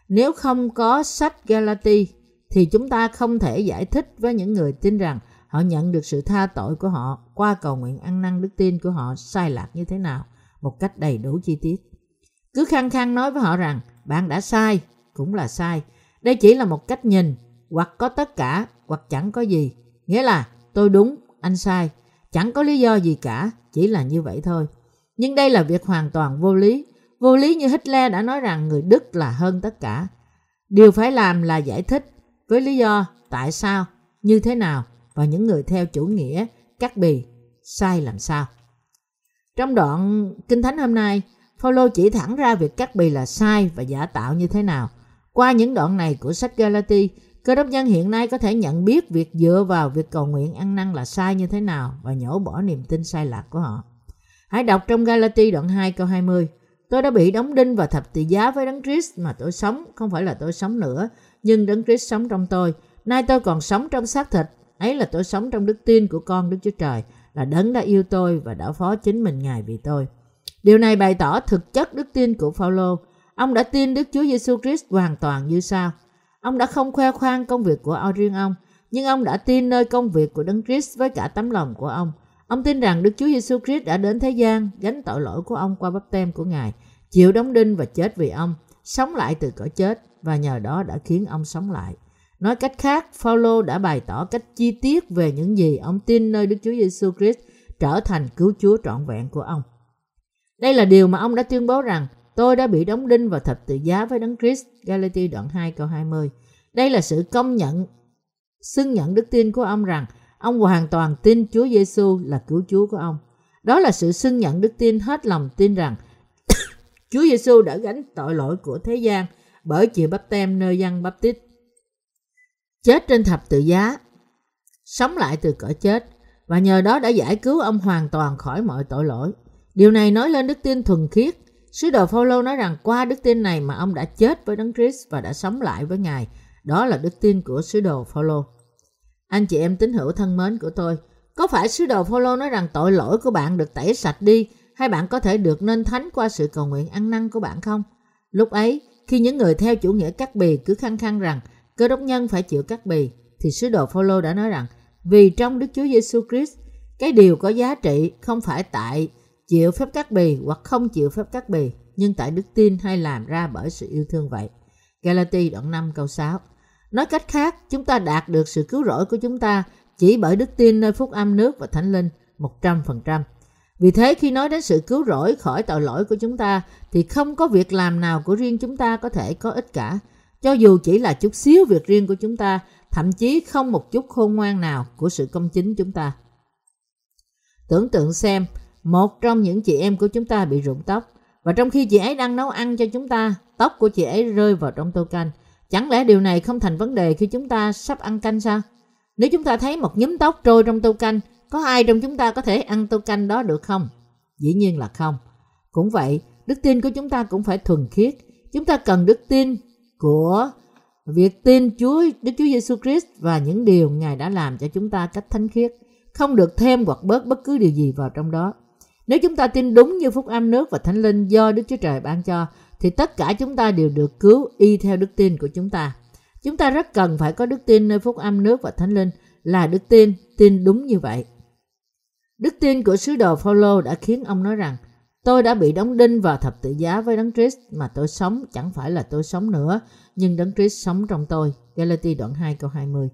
Nếu không có sách Galati thì chúng ta không thể giải thích với những người tin rằng họ nhận được sự tha tội của họ qua cầu nguyện ăn năn đức tin của họ sai lạc như thế nào một cách đầy đủ chi tiết. Cứ khăng khăng nói với họ rằng bạn đã sai cũng là sai. Đây chỉ là một cách nhìn hoặc có tất cả hoặc chẳng có gì. Nghĩa là tôi đúng, anh sai. Chẳng có lý do gì cả, chỉ là như vậy thôi. Nhưng đây là việc hoàn toàn vô lý. Vô lý như Hitler đã nói rằng người Đức là hơn tất cả. Điều phải làm là giải thích với lý do tại sao, như thế nào và những người theo chủ nghĩa cắt bì sai làm sao. Trong đoạn Kinh Thánh hôm nay, Phaolô chỉ thẳng ra việc cắt bì là sai và giả tạo như thế nào. Qua những đoạn này của sách Galati, cơ đốc nhân hiện nay có thể nhận biết việc dựa vào việc cầu nguyện ăn năn là sai như thế nào và nhổ bỏ niềm tin sai lạc của họ. Hãy đọc trong Galati đoạn 2 câu 20. Tôi đã bị đóng đinh và thập tự giá với Đấng Christ mà tôi sống, không phải là tôi sống nữa, nhưng Đấng Christ sống trong tôi. Nay tôi còn sống trong xác thịt, ấy là tôi sống trong đức tin của con Đức Chúa Trời, là Đấng đã yêu tôi và đã phó chính mình Ngài vì tôi. Điều này bày tỏ thực chất đức tin của Phaolô. Ông đã tin Đức Chúa Giêsu Christ hoàn toàn như sau. Ông đã không khoe khoang công việc của riêng ông, nhưng ông đã tin nơi công việc của Đấng Christ với cả tấm lòng của ông. Ông tin rằng Đức Chúa Giêsu Christ đã đến thế gian gánh tội lỗi của ông qua bắp tem của Ngài, chịu đóng đinh và chết vì ông, sống lại từ cõi chết và nhờ đó đã khiến ông sống lại. Nói cách khác, Phaolô đã bày tỏ cách chi tiết về những gì ông tin nơi Đức Chúa Giêsu Christ trở thành cứu Chúa trọn vẹn của ông. Đây là điều mà ông đã tuyên bố rằng tôi đã bị đóng đinh và thập tự giá với Đấng Christ, Galati đoạn 2 câu 20. Đây là sự công nhận, xưng nhận đức tin của ông rằng ông hoàn toàn tin Chúa Giêsu là cứu Chúa của ông. Đó là sự xưng nhận đức tin hết lòng tin rằng Chúa Giêsu đã gánh tội lỗi của thế gian bởi chịu bắp tem nơi dân bắp tít. Chết trên thập tự giá, sống lại từ cõi chết và nhờ đó đã giải cứu ông hoàn toàn khỏi mọi tội lỗi. Điều này nói lên đức tin thuần khiết. Sứ đồ Phaolô nói rằng qua đức tin này mà ông đã chết với Đấng Christ và đã sống lại với Ngài. Đó là đức tin của sứ đồ Phaolô. Anh chị em tín hữu thân mến của tôi, có phải sứ đồ Phaolô nói rằng tội lỗi của bạn được tẩy sạch đi hay bạn có thể được nên thánh qua sự cầu nguyện ăn năn của bạn không? Lúc ấy, khi những người theo chủ nghĩa cắt bì cứ khăng khăng rằng cơ đốc nhân phải chịu cắt bì, thì sứ đồ Phaolô đã nói rằng vì trong Đức Chúa Giêsu Christ, cái điều có giá trị không phải tại chịu phép cắt bì hoặc không chịu phép cắt bì, nhưng tại đức tin hay làm ra bởi sự yêu thương vậy. Galati đoạn 5 câu 6 Nói cách khác, chúng ta đạt được sự cứu rỗi của chúng ta chỉ bởi đức tin nơi phúc âm nước và thánh linh 100%. Vì thế khi nói đến sự cứu rỗi khỏi tội lỗi của chúng ta thì không có việc làm nào của riêng chúng ta có thể có ích cả. Cho dù chỉ là chút xíu việc riêng của chúng ta, thậm chí không một chút khôn ngoan nào của sự công chính chúng ta. Tưởng tượng xem, một trong những chị em của chúng ta bị rụng tóc và trong khi chị ấy đang nấu ăn cho chúng ta, tóc của chị ấy rơi vào trong tô canh. Chẳng lẽ điều này không thành vấn đề khi chúng ta sắp ăn canh sao? Nếu chúng ta thấy một nhúm tóc trôi trong tô canh, có ai trong chúng ta có thể ăn tô canh đó được không? Dĩ nhiên là không. Cũng vậy, đức tin của chúng ta cũng phải thuần khiết. Chúng ta cần đức tin của việc tin Chúa Đức Chúa Giêsu Christ và những điều Ngài đã làm cho chúng ta cách thánh khiết, không được thêm hoặc bớt bất cứ điều gì vào trong đó. Nếu chúng ta tin đúng như phúc âm nước và thánh linh do Đức Chúa Trời ban cho, thì tất cả chúng ta đều được cứu y theo đức tin của chúng ta. Chúng ta rất cần phải có đức tin nơi phúc âm nước và thánh linh là đức tin, tin đúng như vậy. Đức tin của sứ đồ Phaolô đã khiến ông nói rằng Tôi đã bị đóng đinh vào thập tự giá với Đấng Christ mà tôi sống chẳng phải là tôi sống nữa, nhưng Đấng Christ sống trong tôi. Galati đoạn 2 câu 20.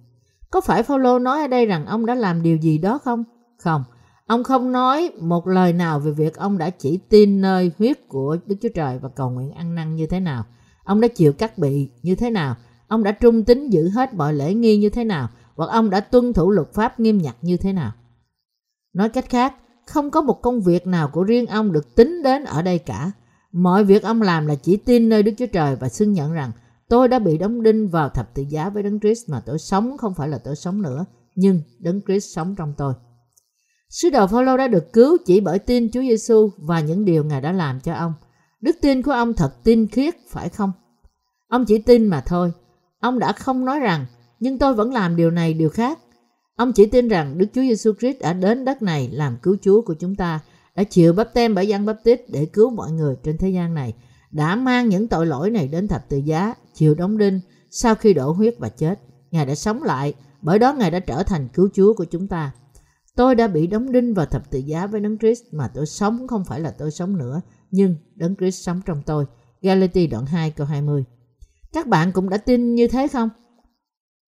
Có phải Phaolô nói ở đây rằng ông đã làm điều gì đó không? Không, Ông không nói một lời nào về việc ông đã chỉ tin nơi huyết của Đức Chúa Trời và cầu nguyện ăn năn như thế nào. Ông đã chịu cắt bị như thế nào. Ông đã trung tín giữ hết mọi lễ nghi như thế nào. Hoặc ông đã tuân thủ luật pháp nghiêm ngặt như thế nào. Nói cách khác, không có một công việc nào của riêng ông được tính đến ở đây cả. Mọi việc ông làm là chỉ tin nơi Đức Chúa Trời và xưng nhận rằng tôi đã bị đóng đinh vào thập tự giá với Đấng Christ mà tôi sống không phải là tôi sống nữa, nhưng Đấng Christ sống trong tôi. Sứ đồ Phaolô đã được cứu chỉ bởi tin Chúa Giêsu và những điều Ngài đã làm cho ông. Đức tin của ông thật tin khiết, phải không? Ông chỉ tin mà thôi. Ông đã không nói rằng, nhưng tôi vẫn làm điều này, điều khác. Ông chỉ tin rằng Đức Chúa Giêsu Christ đã đến đất này làm cứu Chúa của chúng ta, đã chịu bắp tem bởi dân bắp tít để cứu mọi người trên thế gian này, đã mang những tội lỗi này đến thập tự giá, chịu đóng đinh sau khi đổ huyết và chết. Ngài đã sống lại, bởi đó Ngài đã trở thành cứu Chúa của chúng ta. Tôi đã bị đóng đinh vào thập tự giá với Đấng Christ mà tôi sống không phải là tôi sống nữa, nhưng Đấng Christ sống trong tôi. Galati đoạn 2 câu 20. Các bạn cũng đã tin như thế không?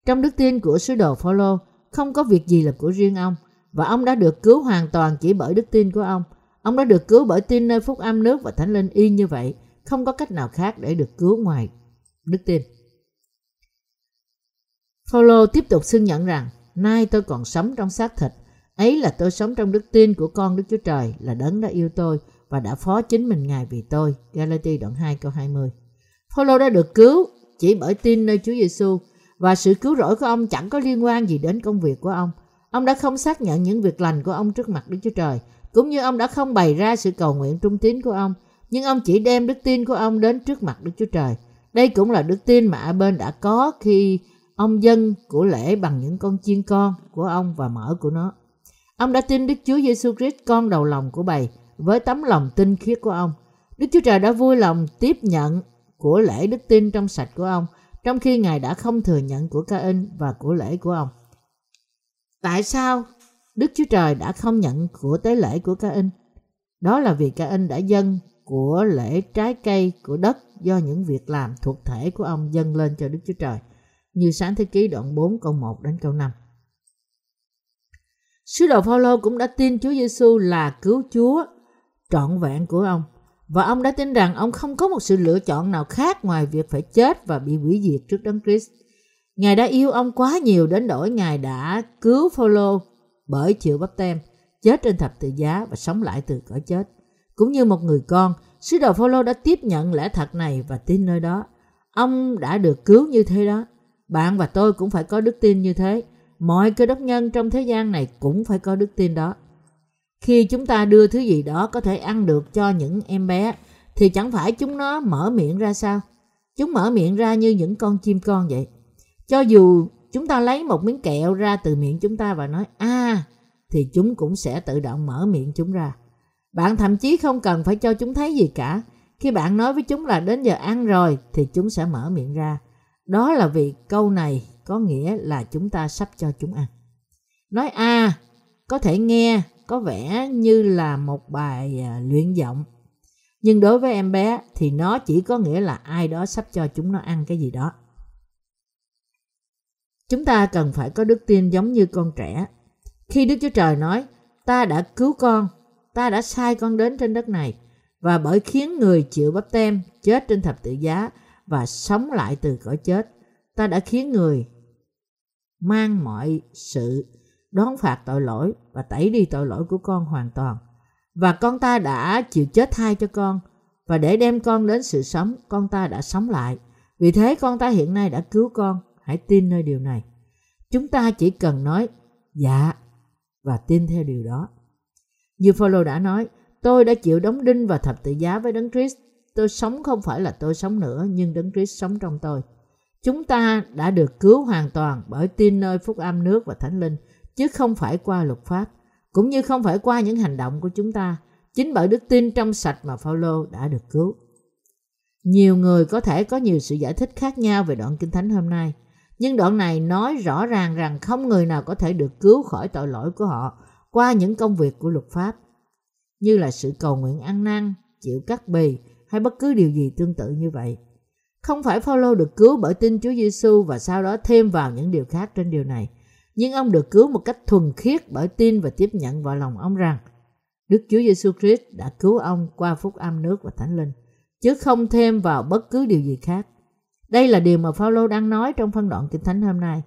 Trong đức tin của sứ đồ Phaolô, không có việc gì là của riêng ông và ông đã được cứu hoàn toàn chỉ bởi đức tin của ông. Ông đã được cứu bởi tin nơi phúc âm nước và thánh linh y như vậy, không có cách nào khác để được cứu ngoài đức tin. Phaolô tiếp tục xưng nhận rằng nay tôi còn sống trong xác thịt. Ấy là tôi sống trong đức tin của con Đức Chúa Trời là đấng đã yêu tôi và đã phó chính mình Ngài vì tôi. Galati đoạn 2 câu 20 Phaolô đã được cứu chỉ bởi tin nơi Chúa Giêsu và sự cứu rỗi của ông chẳng có liên quan gì đến công việc của ông. Ông đã không xác nhận những việc lành của ông trước mặt Đức Chúa Trời, cũng như ông đã không bày ra sự cầu nguyện trung tín của ông, nhưng ông chỉ đem đức tin của ông đến trước mặt Đức Chúa Trời. Đây cũng là đức tin mà bên đã có khi ông dân của lễ bằng những con chiên con của ông và mỡ của nó. Ông đã tin Đức Chúa Giêsu Christ con đầu lòng của bầy với tấm lòng tinh khiết của ông. Đức Chúa Trời đã vui lòng tiếp nhận của lễ đức tin trong sạch của ông, trong khi Ngài đã không thừa nhận của ca in và của lễ của ông. Tại sao Đức Chúa Trời đã không nhận của tế lễ của ca in? Đó là vì ca in đã dâng của lễ trái cây của đất do những việc làm thuộc thể của ông dâng lên cho Đức Chúa Trời, như sáng thế ký đoạn 4 câu 1 đến câu 5. Sứ đồ Phaolô cũng đã tin Chúa Giêsu là cứu Chúa trọn vẹn của ông và ông đã tin rằng ông không có một sự lựa chọn nào khác ngoài việc phải chết và bị hủy diệt trước Đấng Christ. Ngài đã yêu ông quá nhiều đến đổi Ngài đã cứu Phaolô bởi chịu bắp tem, chết trên thập tự giá và sống lại từ cõi chết. Cũng như một người con, sứ đồ Phaolô đã tiếp nhận lẽ thật này và tin nơi đó. Ông đã được cứu như thế đó. Bạn và tôi cũng phải có đức tin như thế. Mọi cơ đốc nhân trong thế gian này cũng phải có đức tin đó. Khi chúng ta đưa thứ gì đó có thể ăn được cho những em bé, thì chẳng phải chúng nó mở miệng ra sao? Chúng mở miệng ra như những con chim con vậy. Cho dù chúng ta lấy một miếng kẹo ra từ miệng chúng ta và nói a thì chúng cũng sẽ tự động mở miệng chúng ra. Bạn thậm chí không cần phải cho chúng thấy gì cả. Khi bạn nói với chúng là đến giờ ăn rồi thì chúng sẽ mở miệng ra. Đó là vì câu này có nghĩa là chúng ta sắp cho chúng ăn. Nói a có thể nghe có vẻ như là một bài à, luyện giọng. Nhưng đối với em bé thì nó chỉ có nghĩa là ai đó sắp cho chúng nó ăn cái gì đó. Chúng ta cần phải có đức tin giống như con trẻ. Khi Đức Chúa Trời nói, ta đã cứu con, ta đã sai con đến trên đất này, và bởi khiến người chịu bắp tem, chết trên thập tự giá và sống lại từ cõi chết, ta đã khiến người mang mọi sự đón phạt tội lỗi và tẩy đi tội lỗi của con hoàn toàn. Và con ta đã chịu chết thay cho con, và để đem con đến sự sống, con ta đã sống lại. Vì thế con ta hiện nay đã cứu con, hãy tin nơi điều này. Chúng ta chỉ cần nói dạ và tin theo điều đó. Như Phaolô đã nói, tôi đã chịu đóng đinh và thập tự giá với Đấng Christ. Tôi sống không phải là tôi sống nữa, nhưng Đấng Christ sống trong tôi. Chúng ta đã được cứu hoàn toàn bởi tin nơi phúc âm nước và thánh linh, chứ không phải qua luật pháp, cũng như không phải qua những hành động của chúng ta. Chính bởi đức tin trong sạch mà Phaolô đã được cứu. Nhiều người có thể có nhiều sự giải thích khác nhau về đoạn kinh thánh hôm nay. Nhưng đoạn này nói rõ ràng rằng không người nào có thể được cứu khỏi tội lỗi của họ qua những công việc của luật pháp, như là sự cầu nguyện ăn năn, chịu cắt bì hay bất cứ điều gì tương tự như vậy. Không phải Phaolô được cứu bởi tin Chúa Giêsu và sau đó thêm vào những điều khác trên điều này, nhưng ông được cứu một cách thuần khiết bởi tin và tiếp nhận vào lòng ông rằng Đức Chúa Giêsu Christ đã cứu ông qua phúc âm nước và thánh linh, chứ không thêm vào bất cứ điều gì khác. Đây là điều mà Phaolô đang nói trong phân đoạn Kinh Thánh hôm nay.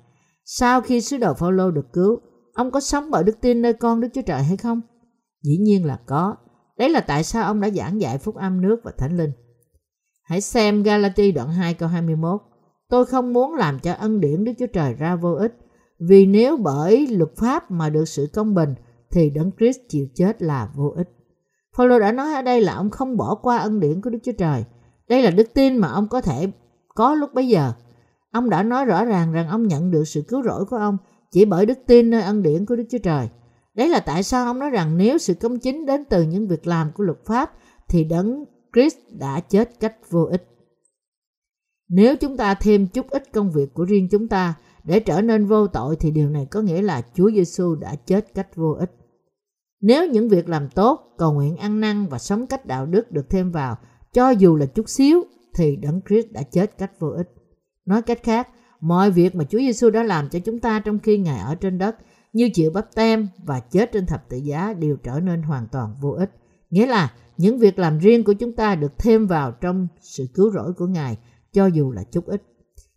Sau khi sứ đồ Phaolô được cứu, ông có sống bởi đức tin nơi con Đức Chúa Trời hay không? Dĩ nhiên là có. Đấy là tại sao ông đã giảng dạy phúc âm nước và thánh linh. Hãy xem Galati đoạn 2 câu 21. Tôi không muốn làm cho ân điển Đức Chúa Trời ra vô ích, vì nếu bởi luật pháp mà được sự công bình thì Đấng Christ chịu chết là vô ích. Phaolô đã nói ở đây là ông không bỏ qua ân điển của Đức Chúa Trời. Đây là đức tin mà ông có thể có lúc bấy giờ. Ông đã nói rõ ràng rằng ông nhận được sự cứu rỗi của ông chỉ bởi đức tin nơi ân điển của Đức Chúa Trời. Đấy là tại sao ông nói rằng nếu sự công chính đến từ những việc làm của luật pháp thì đấng Chris đã chết cách vô ích. Nếu chúng ta thêm chút ít công việc của riêng chúng ta để trở nên vô tội thì điều này có nghĩa là Chúa Giêsu đã chết cách vô ích. Nếu những việc làm tốt, cầu nguyện ăn năn và sống cách đạo đức được thêm vào, cho dù là chút xíu thì Đấng Christ đã chết cách vô ích. Nói cách khác, mọi việc mà Chúa Giêsu đã làm cho chúng ta trong khi Ngài ở trên đất như chịu bắp tem và chết trên thập tự giá đều trở nên hoàn toàn vô ích. Nghĩa là những việc làm riêng của chúng ta được thêm vào trong sự cứu rỗi của Ngài cho dù là chút ít.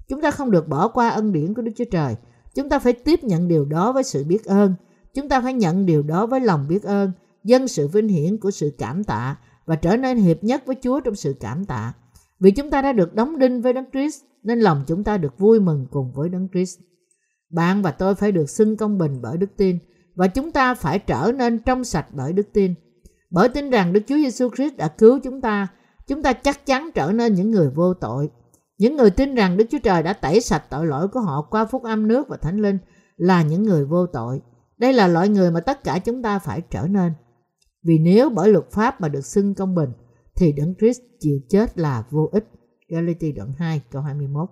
Chúng ta không được bỏ qua ân điển của Đức Chúa Trời. Chúng ta phải tiếp nhận điều đó với sự biết ơn. Chúng ta phải nhận điều đó với lòng biết ơn, dân sự vinh hiển của sự cảm tạ và trở nên hiệp nhất với Chúa trong sự cảm tạ. Vì chúng ta đã được đóng đinh với Đấng Christ nên lòng chúng ta được vui mừng cùng với Đấng Christ. Bạn và tôi phải được xưng công bình bởi đức tin và chúng ta phải trở nên trong sạch bởi đức tin. Bởi tin rằng Đức Chúa Giêsu Christ đã cứu chúng ta, chúng ta chắc chắn trở nên những người vô tội. Những người tin rằng Đức Chúa Trời đã tẩy sạch tội lỗi của họ qua phúc âm nước và thánh linh là những người vô tội. Đây là loại người mà tất cả chúng ta phải trở nên. Vì nếu bởi luật pháp mà được xưng công bình, thì Đấng Christ chịu chết là vô ích. Galati đoạn 2 câu 21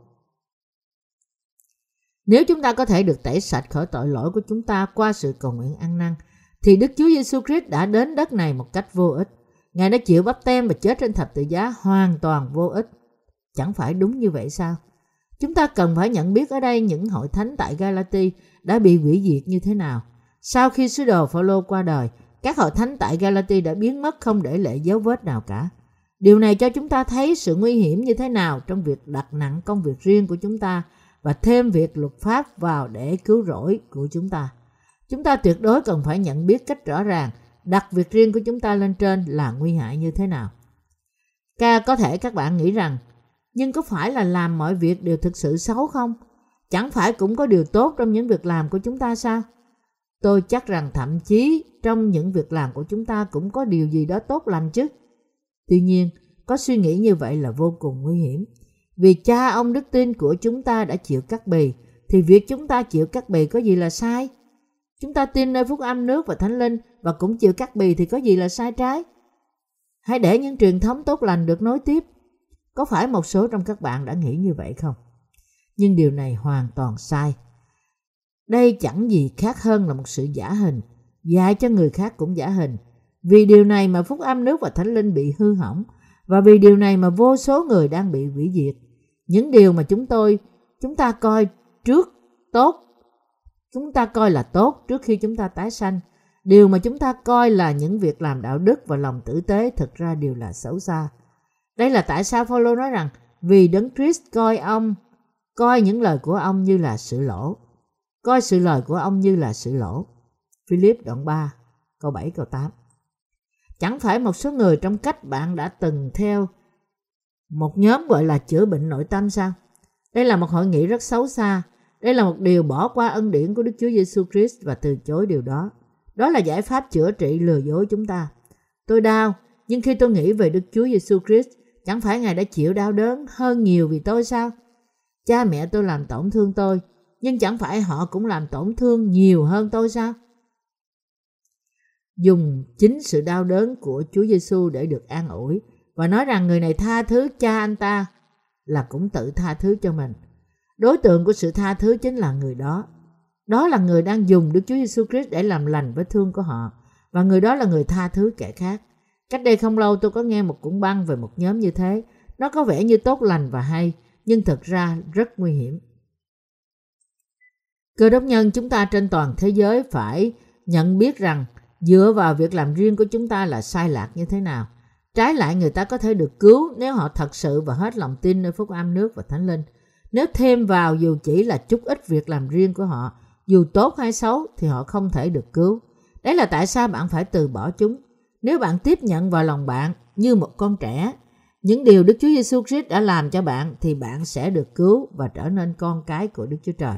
Nếu chúng ta có thể được tẩy sạch khỏi tội lỗi của chúng ta qua sự cầu nguyện ăn năn, thì Đức Chúa Giêsu Christ đã đến đất này một cách vô ích. Ngài đã chịu bắp tem và chết trên thập tự giá hoàn toàn vô ích. Chẳng phải đúng như vậy sao? Chúng ta cần phải nhận biết ở đây những hội thánh tại Galati đã bị hủy diệt như thế nào. Sau khi sứ đồ Phaolô qua đời, các hội thánh tại Galati đã biến mất không để lại dấu vết nào cả. Điều này cho chúng ta thấy sự nguy hiểm như thế nào trong việc đặt nặng công việc riêng của chúng ta và thêm việc luật pháp vào để cứu rỗi của chúng ta. Chúng ta tuyệt đối cần phải nhận biết cách rõ ràng đặt việc riêng của chúng ta lên trên là nguy hại như thế nào. Ca có thể các bạn nghĩ rằng nhưng có phải là làm mọi việc đều thực sự xấu không? Chẳng phải cũng có điều tốt trong những việc làm của chúng ta sao? Tôi chắc rằng thậm chí trong những việc làm của chúng ta cũng có điều gì đó tốt lành chứ. Tuy nhiên, có suy nghĩ như vậy là vô cùng nguy hiểm. Vì cha ông đức tin của chúng ta đã chịu cắt bì, thì việc chúng ta chịu cắt bì có gì là sai? Chúng ta tin nơi phúc âm nước và thánh linh và cũng chịu cắt bì thì có gì là sai trái? Hãy để những truyền thống tốt lành được nối tiếp. Có phải một số trong các bạn đã nghĩ như vậy không? Nhưng điều này hoàn toàn sai. Đây chẳng gì khác hơn là một sự giả hình, dạy cho người khác cũng giả hình. Vì điều này mà phúc âm nước và thánh linh bị hư hỏng và vì điều này mà vô số người đang bị hủy diệt. Những điều mà chúng tôi chúng ta coi trước tốt chúng ta coi là tốt trước khi chúng ta tái sanh. Điều mà chúng ta coi là những việc làm đạo đức và lòng tử tế thực ra đều là xấu xa. Đây là tại sao Phaolô nói rằng vì Đấng Christ coi ông coi những lời của ông như là sự lỗ coi sự lời của ông như là sự lỗ. Philip đoạn 3, câu 7, câu 8. Chẳng phải một số người trong cách bạn đã từng theo một nhóm gọi là chữa bệnh nội tâm sao? Đây là một hội nghị rất xấu xa. Đây là một điều bỏ qua ân điển của Đức Chúa Giêsu Christ và từ chối điều đó. Đó là giải pháp chữa trị lừa dối chúng ta. Tôi đau, nhưng khi tôi nghĩ về Đức Chúa Giêsu Christ, chẳng phải Ngài đã chịu đau đớn hơn nhiều vì tôi sao? Cha mẹ tôi làm tổn thương tôi, nhưng chẳng phải họ cũng làm tổn thương nhiều hơn tôi sao? Dùng chính sự đau đớn của Chúa Giêsu để được an ủi và nói rằng người này tha thứ cha anh ta là cũng tự tha thứ cho mình. Đối tượng của sự tha thứ chính là người đó. Đó là người đang dùng Đức Chúa Giêsu Christ để làm lành vết thương của họ và người đó là người tha thứ kẻ khác. Cách đây không lâu tôi có nghe một cuốn băng về một nhóm như thế. Nó có vẻ như tốt lành và hay, nhưng thực ra rất nguy hiểm. Cơ đốc nhân chúng ta trên toàn thế giới phải nhận biết rằng dựa vào việc làm riêng của chúng ta là sai lạc như thế nào. Trái lại người ta có thể được cứu nếu họ thật sự và hết lòng tin nơi phúc âm nước và thánh linh. Nếu thêm vào dù chỉ là chút ít việc làm riêng của họ, dù tốt hay xấu thì họ không thể được cứu. Đấy là tại sao bạn phải từ bỏ chúng. Nếu bạn tiếp nhận vào lòng bạn như một con trẻ, những điều Đức Chúa Giêsu Christ đã làm cho bạn thì bạn sẽ được cứu và trở nên con cái của Đức Chúa Trời.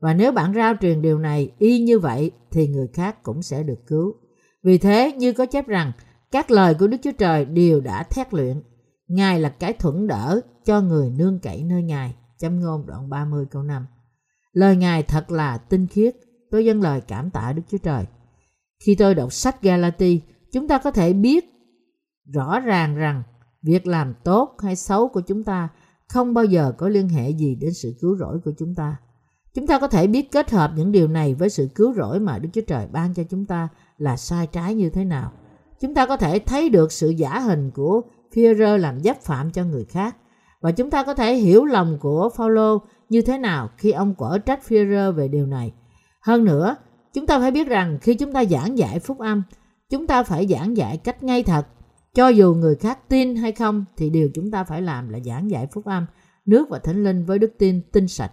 Và nếu bạn rao truyền điều này y như vậy thì người khác cũng sẽ được cứu. Vì thế như có chép rằng các lời của Đức Chúa Trời đều đã thét luyện. Ngài là cái thuẫn đỡ cho người nương cậy nơi Ngài. Châm ngôn đoạn 30 câu 5. Lời Ngài thật là tinh khiết. Tôi dâng lời cảm tạ Đức Chúa Trời. Khi tôi đọc sách Galati, chúng ta có thể biết rõ ràng rằng việc làm tốt hay xấu của chúng ta không bao giờ có liên hệ gì đến sự cứu rỗi của chúng ta. Chúng ta có thể biết kết hợp những điều này với sự cứu rỗi mà Đức Chúa Trời ban cho chúng ta là sai trái như thế nào. Chúng ta có thể thấy được sự giả hình của Führer làm giáp phạm cho người khác và chúng ta có thể hiểu lòng của Phaolô như thế nào khi ông quở trách Führer về điều này. Hơn nữa, chúng ta phải biết rằng khi chúng ta giảng dạy phúc âm, chúng ta phải giảng dạy cách ngay thật. Cho dù người khác tin hay không thì điều chúng ta phải làm là giảng dạy phúc âm, nước và thánh linh với đức tin tinh sạch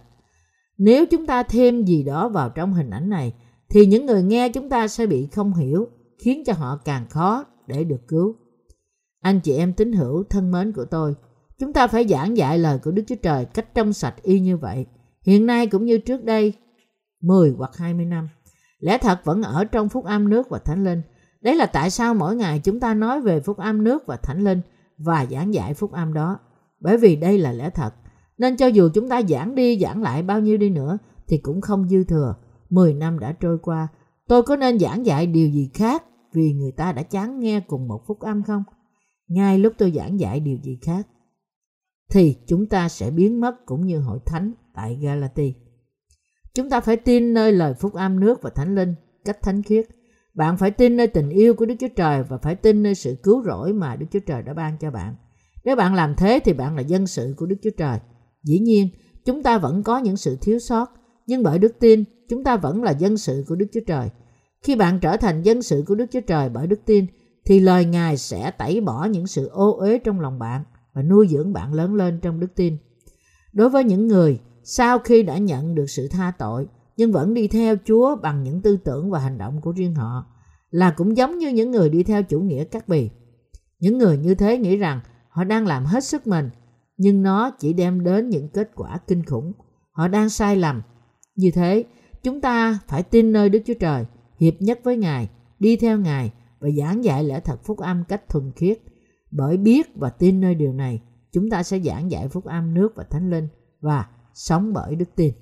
Nếu chúng ta thêm gì đó vào trong hình ảnh này, thì những người nghe chúng ta sẽ bị không hiểu, khiến cho họ càng khó để được cứu. Anh chị em tín hữu thân mến của tôi, chúng ta phải giảng dạy lời của Đức Chúa Trời cách trong sạch y như vậy. Hiện nay cũng như trước đây, 10 hoặc 20 năm. Lẽ thật vẫn ở trong phúc âm nước và thánh linh. Đấy là tại sao mỗi ngày chúng ta nói về phúc âm nước và thánh linh và giảng dạy phúc âm đó. Bởi vì đây là lẽ thật. Nên cho dù chúng ta giảng đi giảng lại bao nhiêu đi nữa thì cũng không dư thừa. Mười năm đã trôi qua, tôi có nên giảng dạy điều gì khác vì người ta đã chán nghe cùng một phúc âm không? Ngay lúc tôi giảng dạy điều gì khác, thì chúng ta sẽ biến mất cũng như hội thánh tại Galati. Chúng ta phải tin nơi lời phúc âm nước và thánh linh, cách thánh khiết. Bạn phải tin nơi tình yêu của Đức Chúa Trời và phải tin nơi sự cứu rỗi mà Đức Chúa Trời đã ban cho bạn. Nếu bạn làm thế thì bạn là dân sự của Đức Chúa Trời. Dĩ nhiên, chúng ta vẫn có những sự thiếu sót, nhưng bởi đức tin, chúng ta vẫn là dân sự của Đức Chúa Trời. Khi bạn trở thành dân sự của Đức Chúa Trời bởi đức tin, thì lời Ngài sẽ tẩy bỏ những sự ô uế trong lòng bạn và nuôi dưỡng bạn lớn lên trong đức tin. Đối với những người sau khi đã nhận được sự tha tội nhưng vẫn đi theo Chúa bằng những tư tưởng và hành động của riêng họ là cũng giống như những người đi theo chủ nghĩa cắt bì. Những người như thế nghĩ rằng họ đang làm hết sức mình nhưng nó chỉ đem đến những kết quả kinh khủng. Họ đang sai lầm. Như thế, chúng ta phải tin nơi Đức Chúa Trời, hiệp nhất với Ngài, đi theo Ngài và giảng dạy lẽ thật phúc âm cách thuần khiết. Bởi biết và tin nơi điều này, chúng ta sẽ giảng dạy phúc âm nước và thánh linh và sống bởi đức tin.